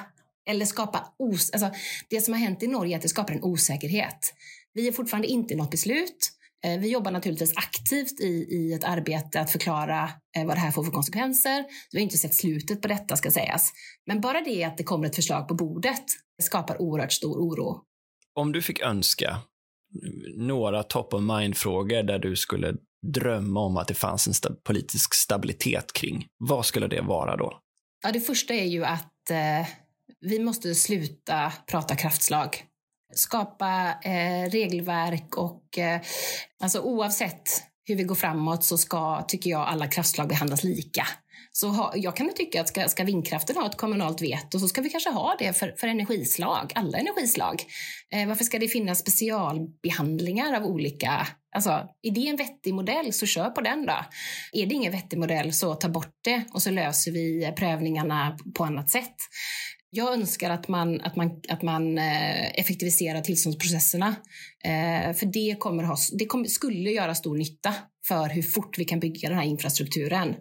eller skapa os alltså, Det som har hänt i Norge är att det skapar en osäkerhet. Vi är fortfarande inte något beslut. Eh, vi jobbar naturligtvis aktivt i, i ett arbete att förklara eh, vad det här får för konsekvenser. Vi har inte sett slutet på detta ska sägas. Men bara det att det kommer ett förslag på bordet skapar oerhört stor oro. Om du fick önska några top of mind-frågor där du skulle drömma om att det fanns en sta politisk stabilitet kring, vad skulle det vara då? Ja, det första är ju att eh, vi måste sluta prata kraftslag skapa eh, regelverk och eh, alltså oavsett hur vi går framåt så ska, tycker jag, alla kraftslag behandlas lika. Så ha, jag kan tycka att ska, ska vindkraften ha ett kommunalt veto så ska vi kanske ha det för, för energislag, alla energislag. Eh, varför ska det finnas specialbehandlingar av olika... Alltså, är det en vettig modell så kör på den då. Är det ingen vettig modell så ta bort det och så löser vi eh, prövningarna på annat sätt. Jag önskar att man, att man, att man eh, effektiviserar tillståndsprocesserna. Eh, för det, kommer ha, det kommer, skulle göra stor nytta för hur fort vi kan bygga den här infrastrukturen.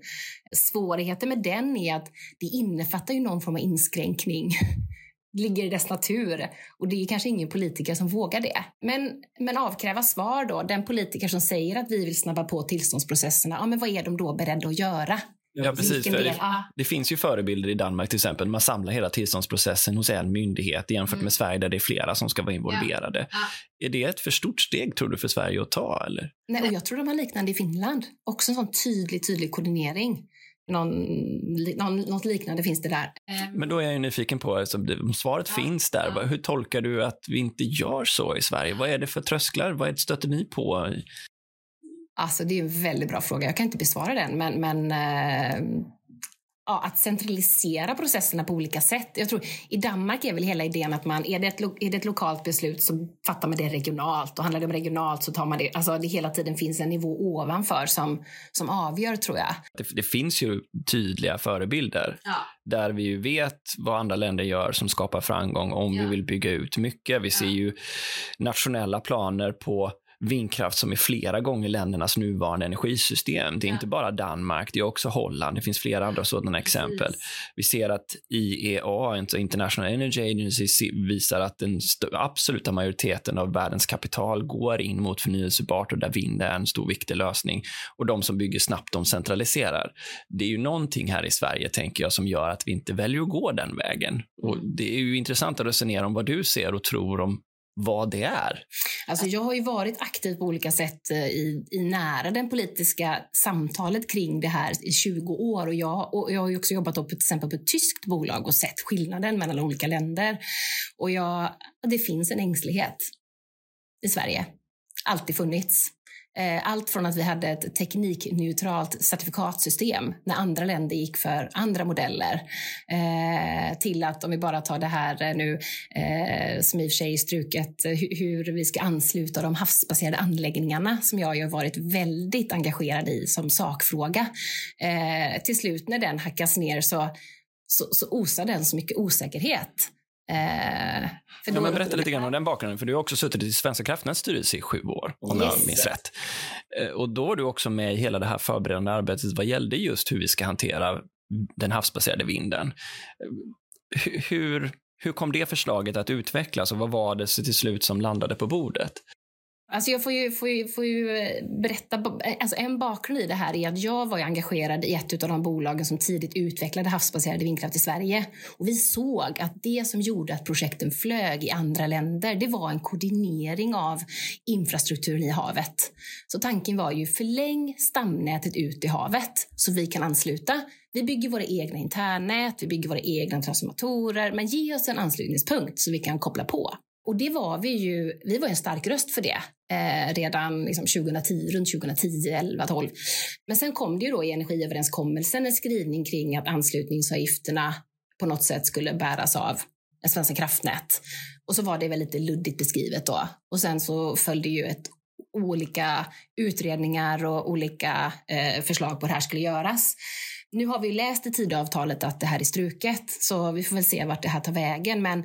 Svårigheten med den är att det innefattar ju någon form av inskränkning ligger i dess natur. Och det är kanske ingen politiker som vågar det. Men, men avkräva svar då. Den politiker som säger att vi vill snabba på tillståndsprocesserna, ja, men vad är de då beredda att göra? Ja, precis. Det, det, finns ju förebilder i Danmark till exempel. Man samlar hela tillståndsprocessen hos en myndighet jämfört mm. med Sverige där det är flera som ska vara involverade. Ja. Ja. Är det ett för stort steg tror du för Sverige att ta? Eller? Nej, och jag tror de har liknande i Finland. Också en sån tydlig, tydlig koordinering. Någon, någon, något liknande finns det där. Ehm. Men då är jag nyfiken på, alltså, om svaret ja, finns där, ja. hur tolkar du att vi inte gör så i Sverige? Vad är det för trösklar? Vad stöter ni på? Alltså det är en väldigt bra fråga. Jag kan inte besvara den, men, men eh, ja, att centralisera processerna på olika sätt. Jag tror, I Danmark är väl hela idén att man, är det, ett, är det ett lokalt beslut så fattar man det regionalt och handlar det om regionalt så tar man det, alltså det hela tiden finns en nivå ovanför som, som avgör tror jag. Det, det finns ju tydliga förebilder ja. där vi ju vet vad andra länder gör som skapar framgång om ja. vi vill bygga ut mycket. Vi ser ju nationella planer på vindkraft som är flera gånger ländernas nuvarande energisystem. Det är ja. inte bara Danmark, det är också Holland. Det finns flera andra sådana exempel. Vi ser att IEA, International Energy Agency, visar att den absoluta majoriteten av världens kapital går in mot förnyelsebart och där vind är en stor viktig lösning. Och de som bygger snabbt, de centraliserar. Det är ju någonting här i Sverige, tänker jag, som gör att vi inte väljer att gå den vägen. Och. Det är ju intressant att resonera om vad du ser och tror om vad det är? Alltså jag har ju varit aktiv på olika sätt eh, i, i nära det politiska samtalet kring det här i 20 år. Och jag, och jag har också jobbat på, till exempel på ett tyskt bolag och sett skillnaden mellan olika länder. Och jag, det finns en ängslighet i Sverige. Alltid funnits. Eh, allt från att vi hade ett teknikneutralt certifikatsystem när andra länder gick för andra modeller eh, till att, om vi bara tar det här eh, nu som i och för sig är struket, hur vi ska ansluta de havsbaserade anläggningarna som jag har varit väldigt engagerad i som sakfråga. Till slut när den hackas ner så, så, så osar den så mycket osäkerhet. Eh, ja, men berätta lite grann om den bakgrunden, för du har också suttit i Svenska kraftnäts styrelse i sju år, om yes. jag minns rätt. Eh, och då var du också med i hela det här förberedande arbetet vad gällde just hur vi ska hantera den havsbaserade vinden. Eh, hur, hur kom det förslaget att utvecklas och vad var det till slut som landade på bordet? Alltså jag får ju, får ju, får ju eh, berätta, eh, alltså en bakgrund i det här är att jag var engagerad i ett av de bolagen som tidigt utvecklade havsbaserad vindkraft i Sverige. Och vi såg att det som gjorde att projekten flög i andra länder, det var en koordinering av infrastrukturen i havet. Så tanken var ju förläng stamnätet ut i havet så vi kan ansluta. Vi bygger våra egna internnät, vi bygger våra egna transformatorer, men ge oss en anslutningspunkt så vi kan koppla på. Och det var vi ju, vi var en stark röst för det eh, redan liksom 2010, runt 2010, 11, 12. Men sen kom det ju då i energiöverenskommelsen en skrivning kring att anslutningsavgifterna på något sätt skulle bäras av Svenska kraftnät. Och så var det väl lite luddigt beskrivet då. Och sen så följde ju ett olika utredningar och olika eh, förslag på hur det här skulle göras. Nu har vi läst i Tidöavtalet att det här är struket, så vi får väl se vart det här tar vägen. Men,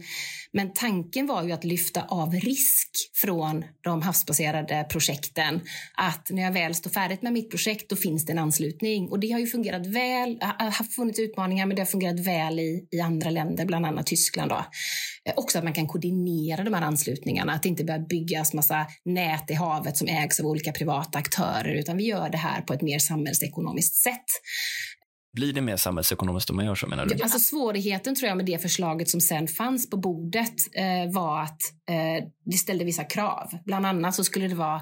men tanken var ju att lyfta av risk från de havsbaserade projekten. Att när jag väl står färdigt med mitt projekt, då finns det en anslutning. Och det har ju fungerat väl, har funnits utmaningar, men det har fungerat väl i, i andra länder, bland annat Tyskland. Då. Eh, också att man kan koordinera de här anslutningarna, att det inte börjar byggas massa nät i havet som ägs av olika privata aktörer, utan vi gör det här på ett mer samhällsekonomiskt sätt. Blir det mer samhällsekonomiskt om man gör så menar du? Alltså svårigheten tror jag med det förslaget som sen fanns på bordet eh, var att eh, det ställde vissa krav. Bland annat så skulle det vara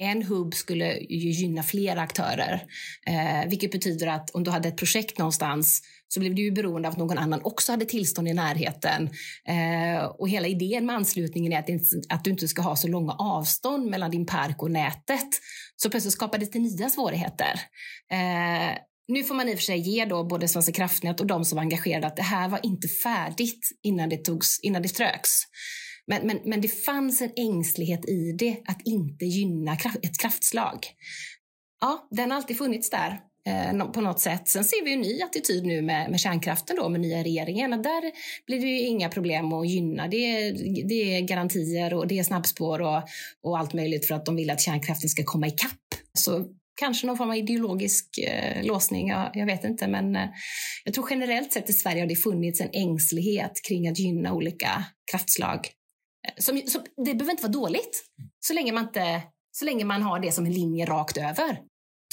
en hubb skulle ju gynna flera aktörer, eh, vilket betyder att om du hade ett projekt någonstans så blev du ju beroende av att någon annan också hade tillstånd i närheten. Eh, och hela idén med anslutningen är att, att du inte ska ha så långa avstånd mellan din park och nätet. Så plötsligt skapades det nya svårigheter. Eh, nu får man i och för sig ge då både Svenska kraftnät och de som var engagerade att det här var inte färdigt innan det, togs, innan det ströks. Men, men, men det fanns en ängslighet i det att inte gynna ett kraftslag. Ja, den har alltid funnits där eh, på något sätt. Sen ser vi en ny attityd nu med, med kärnkraften då, med nya regeringen. Och där blir det ju inga problem att gynna. Det är, det är garantier och det är snabbspår och, och allt möjligt för att de vill att kärnkraften ska komma ikapp. Så kanske någon form av ideologisk eh, låsning, jag, jag, vet inte. Men eh, jag tror generellt sett i Sverige har det funnits en ängslighet kring att gynna olika kraftslag. Eh, som, som, det behöver inte vara dåligt, så länge, man inte, så länge man har det som en linje rakt över.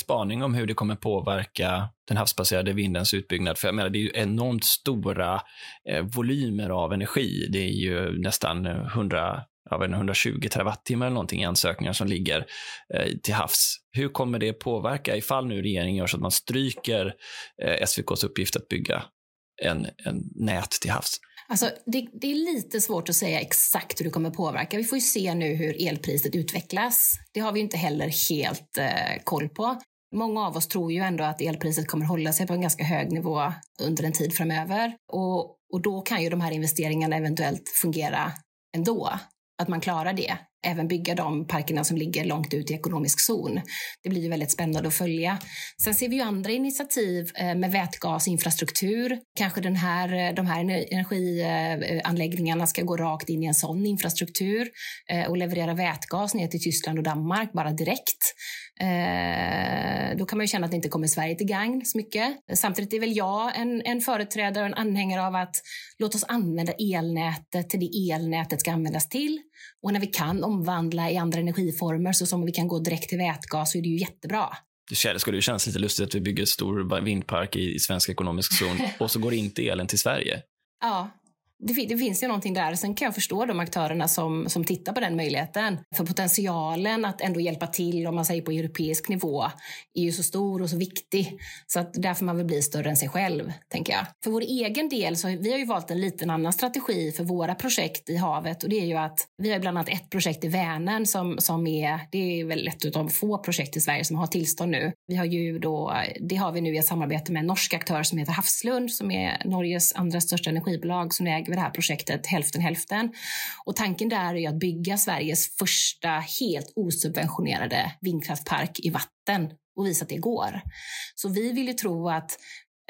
Spaning om hur det kommer påverka den havsbaserade vindens utbyggnad. För jag menar, det är ju enormt stora eh, volymer av energi. Det är ju nästan 100 jag vet 120 terawattimmar eller någonting i ansökningar som ligger eh, till havs. Hur kommer det påverka ifall nu regeringen gör så att man stryker eh, SVKs uppgift att bygga en, en nät till havs? Alltså, det, det, är lite svårt att säga exakt hur det kommer påverka. Vi får ju se nu hur elpriset utvecklas. Det har vi inte heller helt eh, koll på. Många av oss tror ju ändå att elpriset kommer hålla sig på en ganska hög nivå under en tid framöver. Och, och då kan ju de här investeringarna eventuellt fungera ändå att man klarar det. Även bygga de parkerna som ligger långt ut i ekonomisk zon. Det blir ju väldigt spännande att följa. Sen ser vi ju andra initiativ eh, med vätgasinfrastruktur. Kanske den här, eh, de här energianläggningarna ska gå rakt in i en sån infrastruktur eh, och leverera vätgas ner till Tyskland och Danmark bara direkt då kan man ju känna att det inte kommer Sverige till gagn så mycket. Samtidigt är väl jag en, en företrädare och en anhängare av att låt oss använda elnätet till det elnätet ska användas till. Och när vi kan omvandla i andra energiformer så som vi kan gå direkt till vätgas så är det ju jättebra. Det skulle ju kännas lite lustigt att vi bygger en stor vindpark i, i svensk ekonomisk zon och så går inte elen till Sverige. Ja, det, det, finns ju någonting där. Sen kan jag förstå de aktörerna som, som tittar på den möjligheten. För potentialen att ändå hjälpa till, om man säger på europeisk nivå, är ju så stor och så viktig. Så att där får man väl bli större än sig själv, tänker jag. För vår egen del så vi har ju valt en liten annan strategi för våra projekt i havet och det är ju att vi har bland annat ett projekt i Vänern som, som är, det är väl ett av de få projekt i Sverige som har tillstånd nu. Vi har ju då, det har vi nu i ett samarbete med en norsk aktör som heter Havslund som är Norges andra största energibolag som äger det här projektet hälften hälften. Och tanken där är att bygga Sveriges första helt osubventionerade vindkraftpark i vatten och visa att det går. Så vi vill ju tro att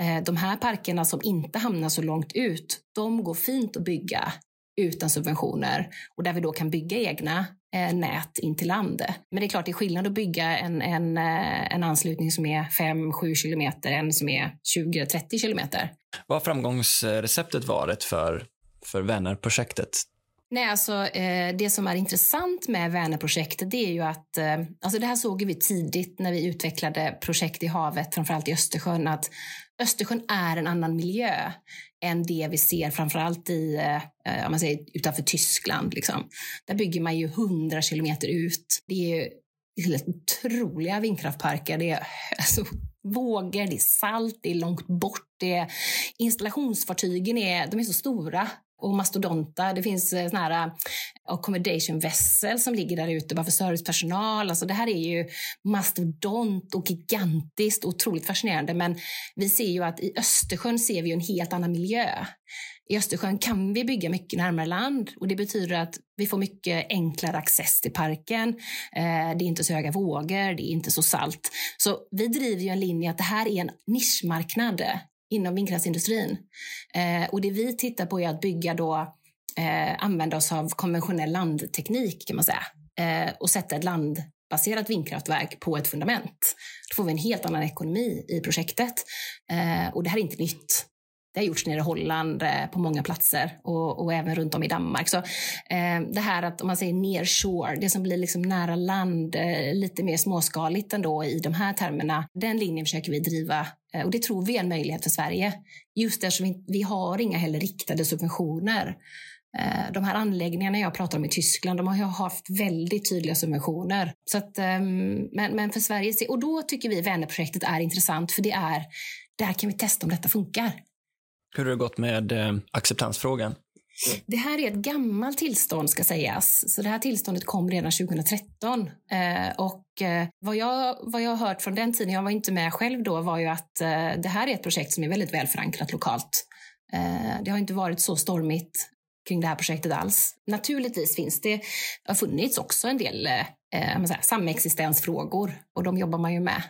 eh, de här parkerna som inte hamnar så långt ut, de går fint att bygga utan subventioner och där vi då kan bygga egna eh, nät in till land. Men det är klart, det är skillnad att bygga en, en, eh, en anslutning som är 5-7 kilometer än som är 20-30 kilometer. Vad har framgångsreceptet varit för för Vänerprojektet? Nej, alltså, eh, det som är intressant med Vänerprojektet det är ju att eh, alltså det här såg vi tidigt när vi utvecklade projekt i havet, framförallt i Östersjön, att Östersjön är en annan miljö än det vi ser framförallt i, eh, eh, om man säger, utanför Tyskland. Liksom. Där bygger man ju hundra kilometer ut. Det är ju helt otroliga vindkraftparker. Det är alltså, vågor, det är salt, det är långt bort. Det är, installationsfartygen är, de är så stora och mastodonta. Det finns eh, såna här eh, accommodation vessel som ligger där ute bara för servicepersonal. Alltså det här är ju mastodont och gigantiskt och otroligt fascinerande. Men vi ser ju att i Östersjön ser vi en helt annan miljö. I Östersjön kan vi bygga mycket närmare land och det betyder att vi får mycket enklare access till parken. Eh, det är inte så höga vågor, det är inte så salt. Så vi driver ju en linje att det här är en nischmarknad inom vindkraftsindustrin. Eh, och det vi tittar på är att bygga då, eh, använda oss av konventionell landteknik kan man säga eh, och sätta ett landbaserat vindkraftverk på ett fundament. Då får vi en helt annan ekonomi i projektet. Eh, och det här är inte nytt. Det har gjorts nere i Holland eh, på många platser och, och, även runt om i Danmark. Så eh, Det här att om man säger near shore, det som blir liksom nära land, eh, lite mer småskaligt ändå i de här termerna, den linjen försöker vi driva eh, och det tror vi är en möjlighet för Sverige. Just eftersom vi, vi har inga heller riktade subventioner. Eh, de här anläggningarna jag pratar om i Tyskland, de har haft väldigt tydliga subventioner. Så att, ehm, men, men för Sverige, och då tycker vi Vänerprojektet är intressant för det är, där kan vi testa om detta funkar. Hur har det gått med eh, acceptansfrågan? Det här är ett gammalt tillstånd ska sägas. Så det här tillståndet kom redan 2013. Eh, och eh, vad, jag, vad jag har hört från den tiden, jag var inte med själv då, var ju att eh, det här är ett projekt som är väldigt väl förankrat lokalt. Det har inte varit så stormigt kring det här projektet alls. Naturligtvis finns det, har funnits också en del eh, samexistensfrågor och de jobbar man ju med.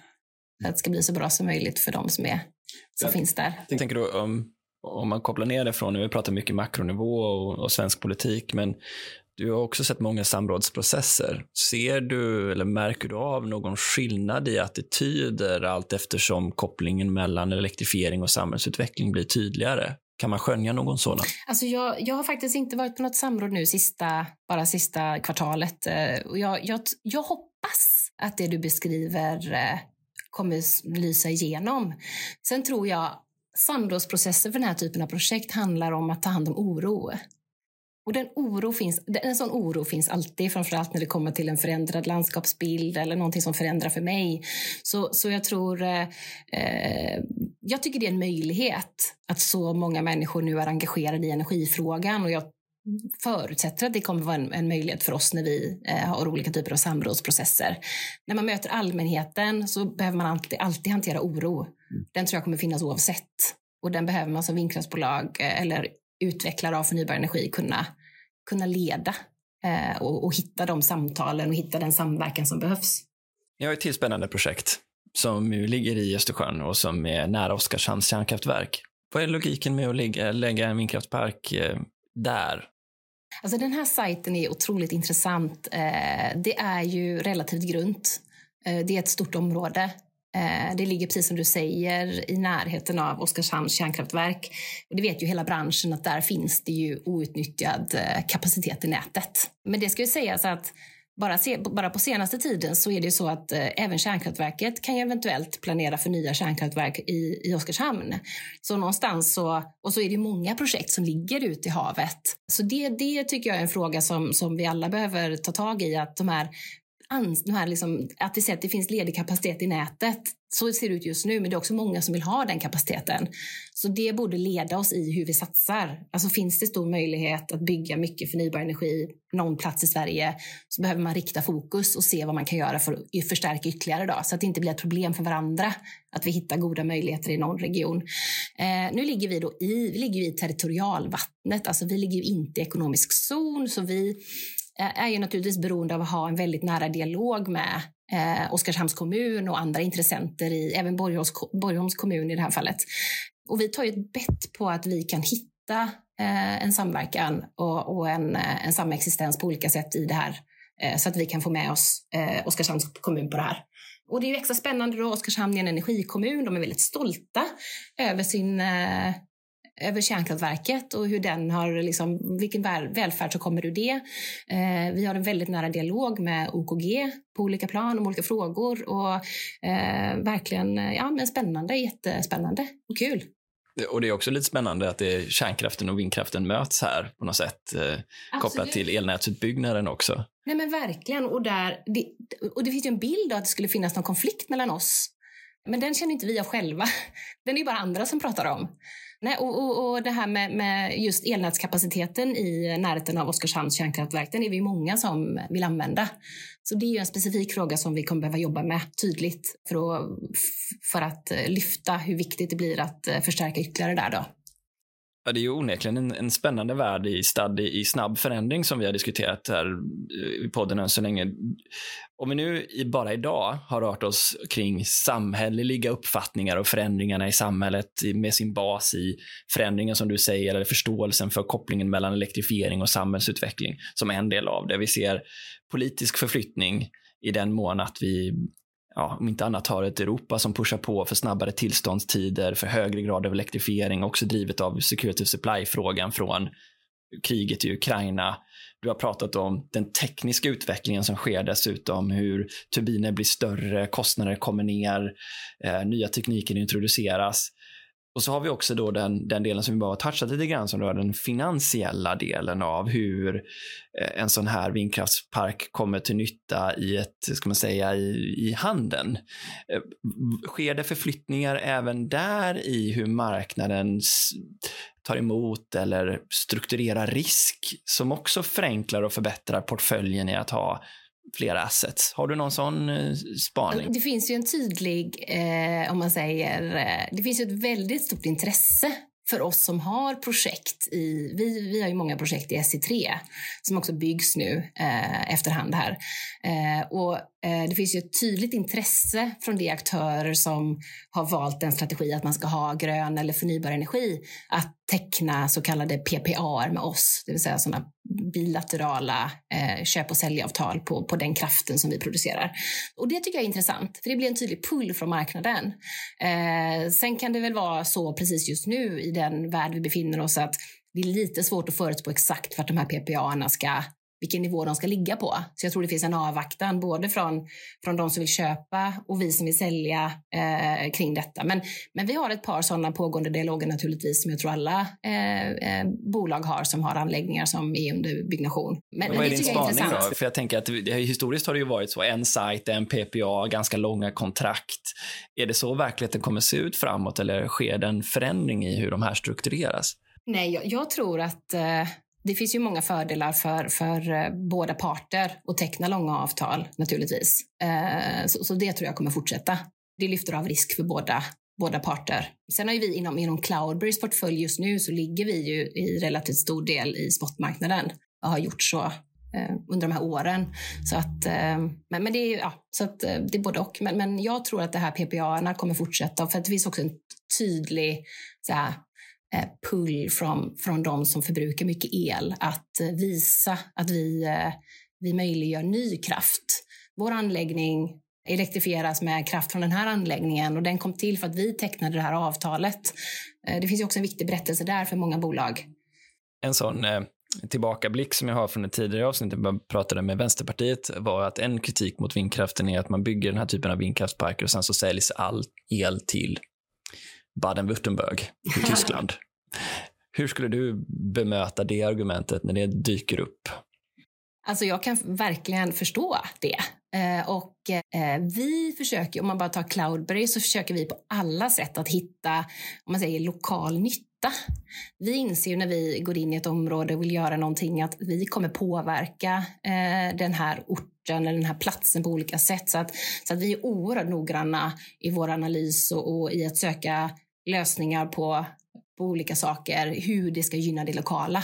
Att det ska bli så bra som möjligt för de som, är, som jag finns där. Tänker då, um, om man kopplar ner det från, nu vi pratar mycket makronivå och, och svensk politik, men du har också sett många samrådsprocesser. Ser du eller märker du av någon skillnad i attityder allt eftersom kopplingen mellan elektrifiering och samhällsutveckling blir tydligare? Kan man skönja någon sådan? Alltså jag, jag har faktiskt inte varit på något samråd nu sista, bara sista kvartalet. Eh, jag, jag, jag hoppas att det du beskriver eh, kommer lysa igenom. Sen tror jag samrådsprocesser för den här typen av projekt handlar om att ta hand om oro. Och den oro finns, en sån oro finns alltid, framförallt när det kommer till en förändrad landskapsbild eller någonting som förändrar för mig. Så, så jag tror... Eh, eh, jag tycker det är en möjlighet att så många människor nu är engagerade i energifrågan och jag förutsätter att det kommer vara en, en möjlighet för oss när vi eh, har olika typer av samrådsprocesser. När man möter allmänheten så behöver man alltid, alltid hantera oro. Den tror jag kommer finnas oavsett. Och den behöver man som vindkraftsbolag eh, eller utvecklare av förnybar energi kunna, kunna leda eh, och, och, hitta de samtalen och hitta den samverkan som behövs. Ni har ett till spännande projekt som ligger i Östersjön och som är nära Oskarshamns kärnkraftverk. Vad är logiken med att lägga, lägga en vindkraftspark eh, där? Alltså den här sajten är otroligt intressant. Eh, det är ju relativt grunt. Eh, det är ett stort område. Eh, det ligger precis som du säger i närheten av Oskarshamns kärnkraftverk. Och det vet ju hela branschen att där finns det ju outnyttjad eh, kapacitet i nätet. Men det ska ju sägas att bara, se, bara på senaste tiden så är det så att eh, även kärnkraftverket kan ju eventuellt planera för nya kärnkraftverk i, i Oskarshamn. Så någonstans så, och så är det många projekt som ligger ute i havet. Så det, det tycker jag är en fråga som, som vi alla behöver ta tag i, att de här de här liksom, att vi ser att det finns ledig kapacitet i nätet. Så ser det ut just nu, men det är också många som vill ha den kapaciteten. Så det borde leda oss i hur vi satsar. Alltså finns det stor möjlighet att bygga mycket förnybar energi någon plats i Sverige så behöver man rikta fokus och se vad man kan göra för att förstärka ytterligare då, så att det inte blir ett problem för varandra att vi hittar goda möjligheter i någon region. Eh, nu ligger vi då i, vi ligger i territorialvattnet, alltså vi ligger inte i ekonomisk zon så vi Eh, är ju naturligtvis beroende av att ha en väldigt nära dialog med eh, Oskarshamns kommun och andra intressenter, i, även Borgholms, Borgholms kommun i det här fallet. Och vi tar ju ett bett på att vi kan hitta eh, en samverkan och, och en, eh, en samexistens på olika sätt i det här eh, så att vi kan få med oss eh, Oskarshamns kommun på det här. Och det är ju extra spännande då. Oskarshamn är en energikommun. De är väldigt stolta över sin eh, över kärnkraftverket och hur den har, liksom, vilken välfärd som kommer ur det. Eh, vi har en väldigt nära dialog med OKG på olika plan om olika frågor och eh, verkligen ja, men spännande, jättespännande och kul. Och det är också lite spännande att det är kärnkraften och vindkraften möts här på något sätt, eh, kopplat till elnätsutbyggnaden också. Nej men verkligen. Och, där, det, och det finns ju en bild av att det skulle finnas någon konflikt mellan oss. Men den känner inte vi av själva. Den är bara andra som pratar om. Nej, och, och, och det här med, med, just elnätskapaciteten i närheten av Oskarshamns kärnkraftverk, den är vi många som vill använda. Så det är en specifik fråga som vi kommer behöva jobba med tydligt för att, för att eh, lyfta hur viktigt det blir att eh, förstärka ytterligare där. Då. Ja, det är ju onekligen en, en spännande värld i stad i, i, snabb förändring som vi har diskuterat här eh, i podden än så länge. Om vi nu i, bara idag har rört oss kring samhälleliga uppfattningar och förändringarna i samhället med sin bas i förändringen som du säger, eller förståelsen för kopplingen mellan elektrifiering och samhällsutveckling som en del av det. Vi ser politisk förflyttning i den mån att vi ja, om inte annat har ett Europa som pushar på för snabbare tillståndstider, för högre grad av elektrifiering, också drivet av security supply-frågan från kriget i Ukraina. Du har pratat om den tekniska utvecklingen som sker dessutom, hur turbiner blir större, kostnader kommer ner, eh, nya tekniker introduceras. Och så har vi också då den, den delen som vi bara har touchat lite grann som rör den finansiella delen av hur eh, en sån här vindkraftspark kommer till nytta i ett, ska man säga, i, i handeln. Eh, sker det förflyttningar även där i hur marknaden tar emot eller strukturerar risk som också förenklar och förbättrar portföljen i att ha flera assets. Har du någon sån eh, spaning? Alltså, det finns ju en tydlig, eh, om man säger, eh, det finns ju ett väldigt stort intresse för oss som har projekt i, vi, vi har ju många projekt i SC3 som också byggs nu eh, efterhand här. Eh, och Eh, det finns ju ett tydligt intresse från de aktörer som har valt en strategi att man ska ha grön eller förnybar energi att teckna så kallade PPA med oss, det vill säga sådana bilaterala eh, köp och säljavtal på, på den kraften som vi producerar. Och det tycker jag är intressant, för det blir en tydlig pull från marknaden. Eh, sen kan det väl vara så precis just nu i den värld vi befinner oss att det är lite svårt att förutspå exakt vart de här PPA ska vilken nivå de ska ligga på. Så jag tror det finns en avvaktan både från, från de som vill köpa och vi som vill sälja eh, kring detta. Men, men vi har ett par sådana pågående dialoger naturligtvis som jag tror alla eh, eh, bolag har som har anläggningar som är under byggnation. Men, men vad är din spaning då? För jag tänker att historiskt har det ju varit så, en sajt, en PPA, ganska långa kontrakt. Är det så verkligheten kommer se ut framåt eller sker det en förändring i hur de här struktureras? Nej, jag, jag tror att eh, det finns ju många fördelar för, för eh, båda parter att teckna långa avtal naturligtvis. Eh, så, så, det tror jag kommer fortsätta. Det lyfter av risk för båda, båda parter. Sen har ju vi inom, inom Cloudberrys portfölj just nu så ligger vi ju i relativt stor del i spotmarknaden och har gjort så eh, under de här åren. Så att, eh, men, men det är, ja, så att, eh, det är både och. Men, men jag tror att det här PPA kommer fortsätta för att det finns också en tydlig så här, Eh, pull från, från de som förbrukar mycket el att eh, visa att vi, eh, vi möjliggör ny kraft. Vår anläggning elektrifieras med kraft från den här anläggningen och den kom till för att vi tecknade det här avtalet. Det finns också en viktig berättelse där för många bolag. En sån eh, tillbakablick som jag har från ett tidigare avsnitt där jag pratade med Vänsterpartiet var att en kritik mot vindkraften är att man bygger den här typen av vindkraftsparker och sen så säljs all el till Baden-Württemberg i Tyskland. Hur skulle du bemöta det argumentet när det dyker upp? Alltså jag kan verkligen förstå det. Eh, och eh, vi försöker, om man bara tar Cloudberry, så försöker vi på alla sätt att hitta, om man säger lokal nytta. Vi inser ju när vi går in i ett område och vill göra någonting att vi kommer påverka eh, den här orten eller den här platsen på olika sätt. Så att, så att vi är oerhört noggranna i vår analys och, och i att söka lösningar på på olika saker, hur det ska gynna det lokala.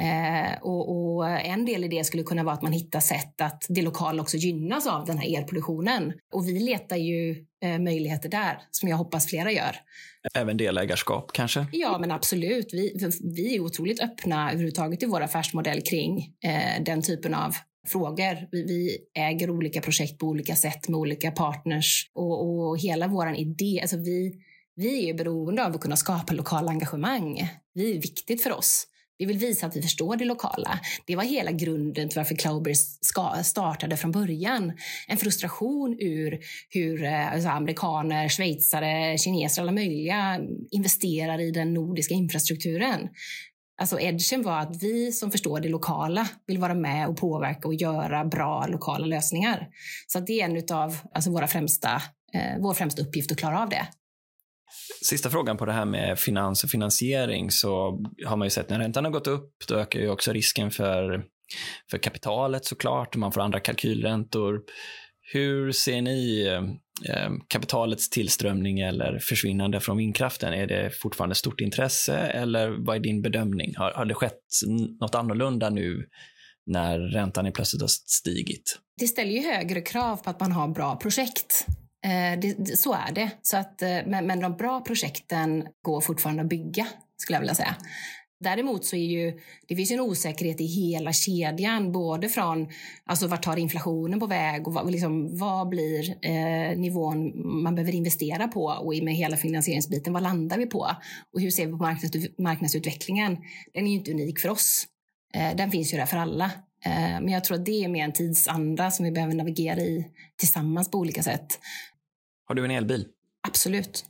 Eh, och, och, en del i det skulle kunna vara att man hittar sätt att det lokala också gynnas av den här elproduktionen. Och vi letar ju eh, möjligheter där, som jag hoppas flera gör. Även delägarskap kanske? Ja, men absolut. Vi, vi är otroligt öppna överhuvudtaget i vår affärsmodell kring eh, den typen av frågor. Vi, vi, äger olika projekt på olika sätt med olika partners och, och hela vår idé, alltså vi vi är beroende av att kunna skapa lokala engagemang. Vi är viktigt för oss. Vi vill visa att vi förstår det lokala. Det var hela grunden till varför Cloudberry startade från början. En frustration ur hur eh, alltså amerikaner, schweizare, kineser, alla möjliga investerar i den nordiska infrastrukturen. Alltså edgen var att vi som förstår det lokala vill vara med och påverka och göra bra lokala lösningar. Så det är en av alltså våra främsta, eh, vår främsta uppgift att klara av det. Sista frågan på det här med finans och finansiering så har man ju sett när räntan har gått upp, då ökar ju också risken för, för kapitalet såklart, man får andra kalkylräntor. Hur ser ni eh, kapitalets tillströmning eller försvinnande från vindkraften? Är det fortfarande stort intresse eller vad är din bedömning? Har, har det skett något annorlunda nu när räntan plötsligt har stigit? Det ställer ju högre krav på att man har bra projekt. Eh, det, det, så är det. Så att, eh, men, men de bra projekten går fortfarande att bygga, skulle jag vilja säga. Däremot så är ju, det finns en osäkerhet i hela kedjan, både från alltså vart tar inflationen på väg och vad, liksom, vad blir eh, nivån man behöver investera på och med hela finansieringsbiten, vad landar vi på? Och hur ser vi på marknads, marknadsutvecklingen? Den är ju inte unik för oss. Eh, den finns ju där för alla. Eh, men jag tror att det är mer en tidsanda som vi behöver navigera i tillsammans på olika sätt. Har du en elbil? Absolut.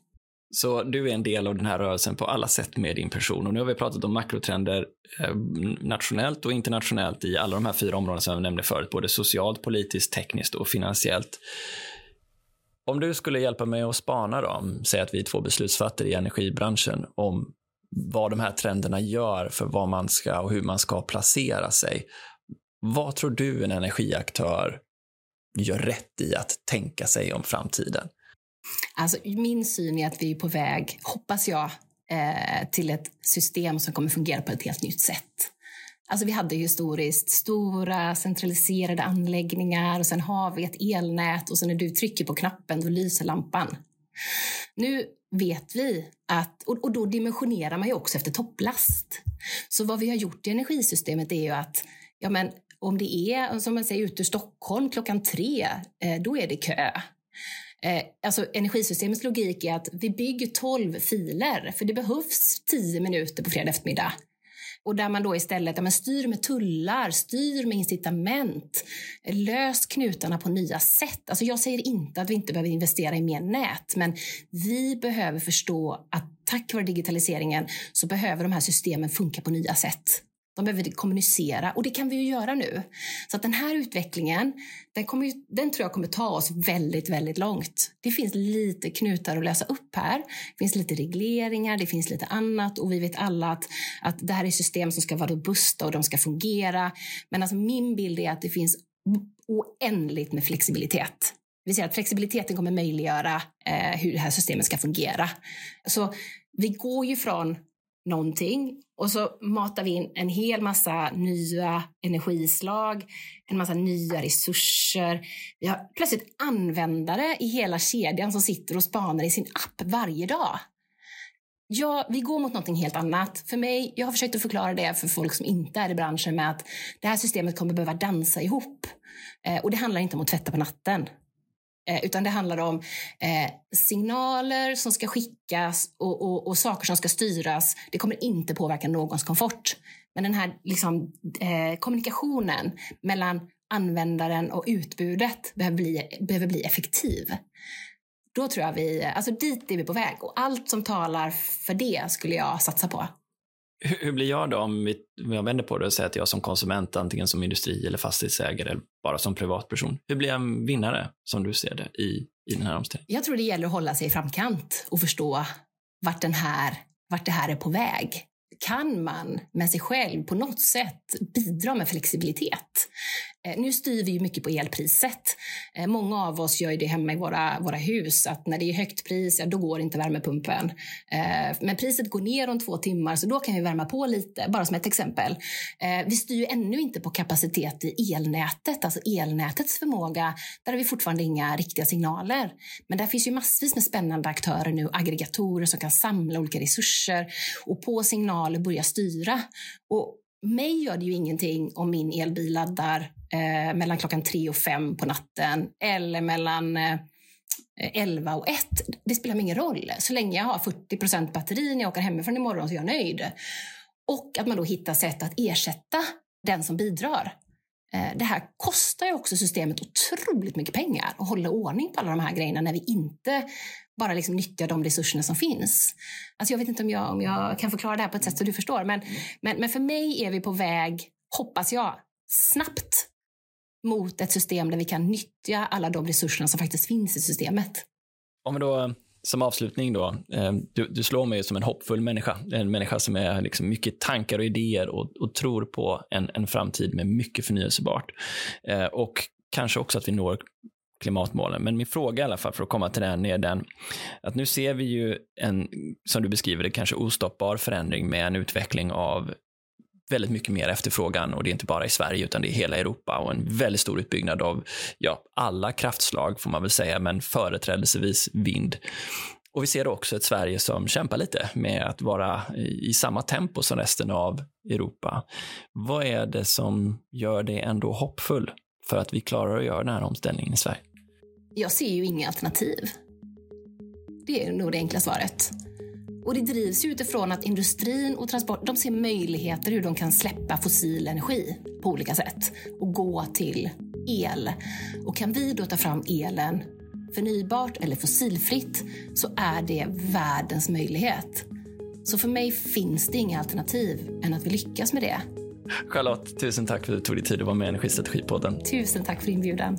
Så du är en del av den här rörelsen på alla sätt med din person. Och nu har vi pratat om makrotrender eh, nationellt och internationellt i alla de här fyra områdena som jag nämnde förut, både socialt, politiskt, tekniskt och finansiellt. Om du skulle hjälpa mig att spana då, säg att vi är två beslutsfattare i energibranschen om vad de här trenderna gör för vad man ska och hur man ska placera sig. Vad tror du en energiaktör gör rätt i att tänka sig om framtiden? Alltså, min syn är att vi är på väg, hoppas jag, eh, till ett system som kommer fungera på ett helt nytt sätt. Alltså vi hade historiskt stora centraliserade anläggningar och sen har vi ett elnät och sen när du trycker på knappen då lyser lampan. Nu vet vi att, och, då dimensionerar man ju också efter topplast. Så vad vi har gjort i energisystemet är ju att ja men, om det är som man säger ute ur Stockholm klockan tre, eh, då är det kö. Eh, alltså energisystemets logik är att vi bygger 12 filer för det behövs 10 minuter på fredag eftermiddag. Och där man då istället ja, men styr med tullar, styr med incitament, lös knutarna på nya sätt. Alltså jag säger inte att vi inte behöver investera i mer nät, men vi behöver förstå att tack vare digitaliseringen så behöver de här systemen funka på nya sätt. De behöver kommunicera och det kan vi ju göra nu. Så att den här utvecklingen, den, kommer ju, den tror jag kommer ta oss väldigt, väldigt långt. Det finns lite knutar att lösa upp här. Det finns lite regleringar, det finns lite annat och vi vet alla att, att det här är system som ska vara robusta och de ska fungera. Men alltså min bild är att det finns oändligt med flexibilitet. Det vill säga att flexibiliteten kommer möjliggöra eh, hur det här systemet ska fungera. Så vi går ju från någonting och så matar vi in en hel massa nya energislag, en massa nya resurser. Vi har plötsligt användare i hela kedjan som sitter och spanar i sin app varje dag. Ja, vi går mot någonting helt annat. För mig, jag har försökt att förklara det för folk som inte är i branschen med att det här systemet kommer behöva dansa ihop. Eh, och det handlar inte om att tvätta på natten. Eh, utan det handlar om eh, signaler som ska skickas och, och, och, saker som ska styras. Det kommer inte påverka någons komfort. Men den här liksom, eh, kommunikationen mellan användaren och utbudet behöver bli, behöver bli effektiv. Då tror jag vi, alltså dit är vi på väg och allt som talar för det skulle jag satsa på. Hur blir jag då om, vi, om jag vänder på det och säger att jag som konsument, antingen som industri eller fastighetsägare eller bara som privatperson, hur blir jag en vinnare som du ser det i, i den här omställningen? Jag tror det gäller att hålla sig i framkant och förstå vart, den här, vart det här är på väg kan man med sig själv på något sätt bidra med flexibilitet. Eh, nu styr vi ju mycket på elpriset. Eh, många av oss gör det hemma i våra, våra hus, att när det är högt pris, ja, då går inte värmepumpen. Eh, men priset går ner om två timmar, så då kan vi värma på lite, bara som ett exempel. Vi styr ännu inte på kapacitet i elnätet, alltså elnätets förmåga. Där har vi fortfarande inga riktiga signaler. Men där finns ju massvis med spännande aktörer nu, aggregatorer som kan samla olika resurser och på signaler börja styra. Och mig gör det ju ingenting om min elbil laddar eh, mellan klockan tre och fem på natten eller mellan eh, 11 och 1. Det spelar mig ingen roll. Så länge jag har 40% batteri när jag åker hemifrån imorgon så är jag nöjd. Och att man då hittar sätt att ersätta den som bidrar. Eh, det här kostar ju också systemet otroligt mycket pengar att hålla ordning på alla de här grejerna när vi inte bara liksom nyttjar de resurserna som finns. Alltså jag vet inte om jag, om jag kan förklara det här på ett sätt så du förstår, men, men, men för mig är vi på väg, hoppas jag, snabbt mot ett system där vi kan nyttja alla de resurserna som faktiskt finns i systemet. Om vi då som avslutning då, eh, du, du, slår mig som en hoppfull människa. En människa som är liksom mycket tankar och idéer och, och tror på en, en framtid med mycket förnyelsebart. Eh, och kanske också att vi når klimatmålen. Men min fråga i alla fall för att komma till den är den att nu ser vi ju en, som du beskriver det, kanske ostoppbar förändring med en utveckling av väldigt mycket mer efterfrågan och det är inte bara i Sverige utan det är hela Europa och en väldigt stor utbyggnad av ja, alla kraftslag får man väl säga, men företrädelsevis vind. Och vi ser också ett Sverige som kämpar lite med att vara i samma tempo som resten av Europa. Vad är det som gör det ändå hoppfull för att vi klarar att göra den här omställningen i Sverige? Jag ser ju inga alternativ. Det är nog det enkla svaret. Och det drivs utifrån att industrin och transport, de ser möjligheter hur de kan släppa fossil energi på olika sätt och gå till el. Och kan vi då ta fram elen förnybart eller fossilfritt så är det världens möjlighet. Så för mig finns det inga alternativ än att vi lyckas med det. Charlotte, tusen tack för att du tog dig tid att vara med i Energistrategipodden. Tusen tack för inbjudan.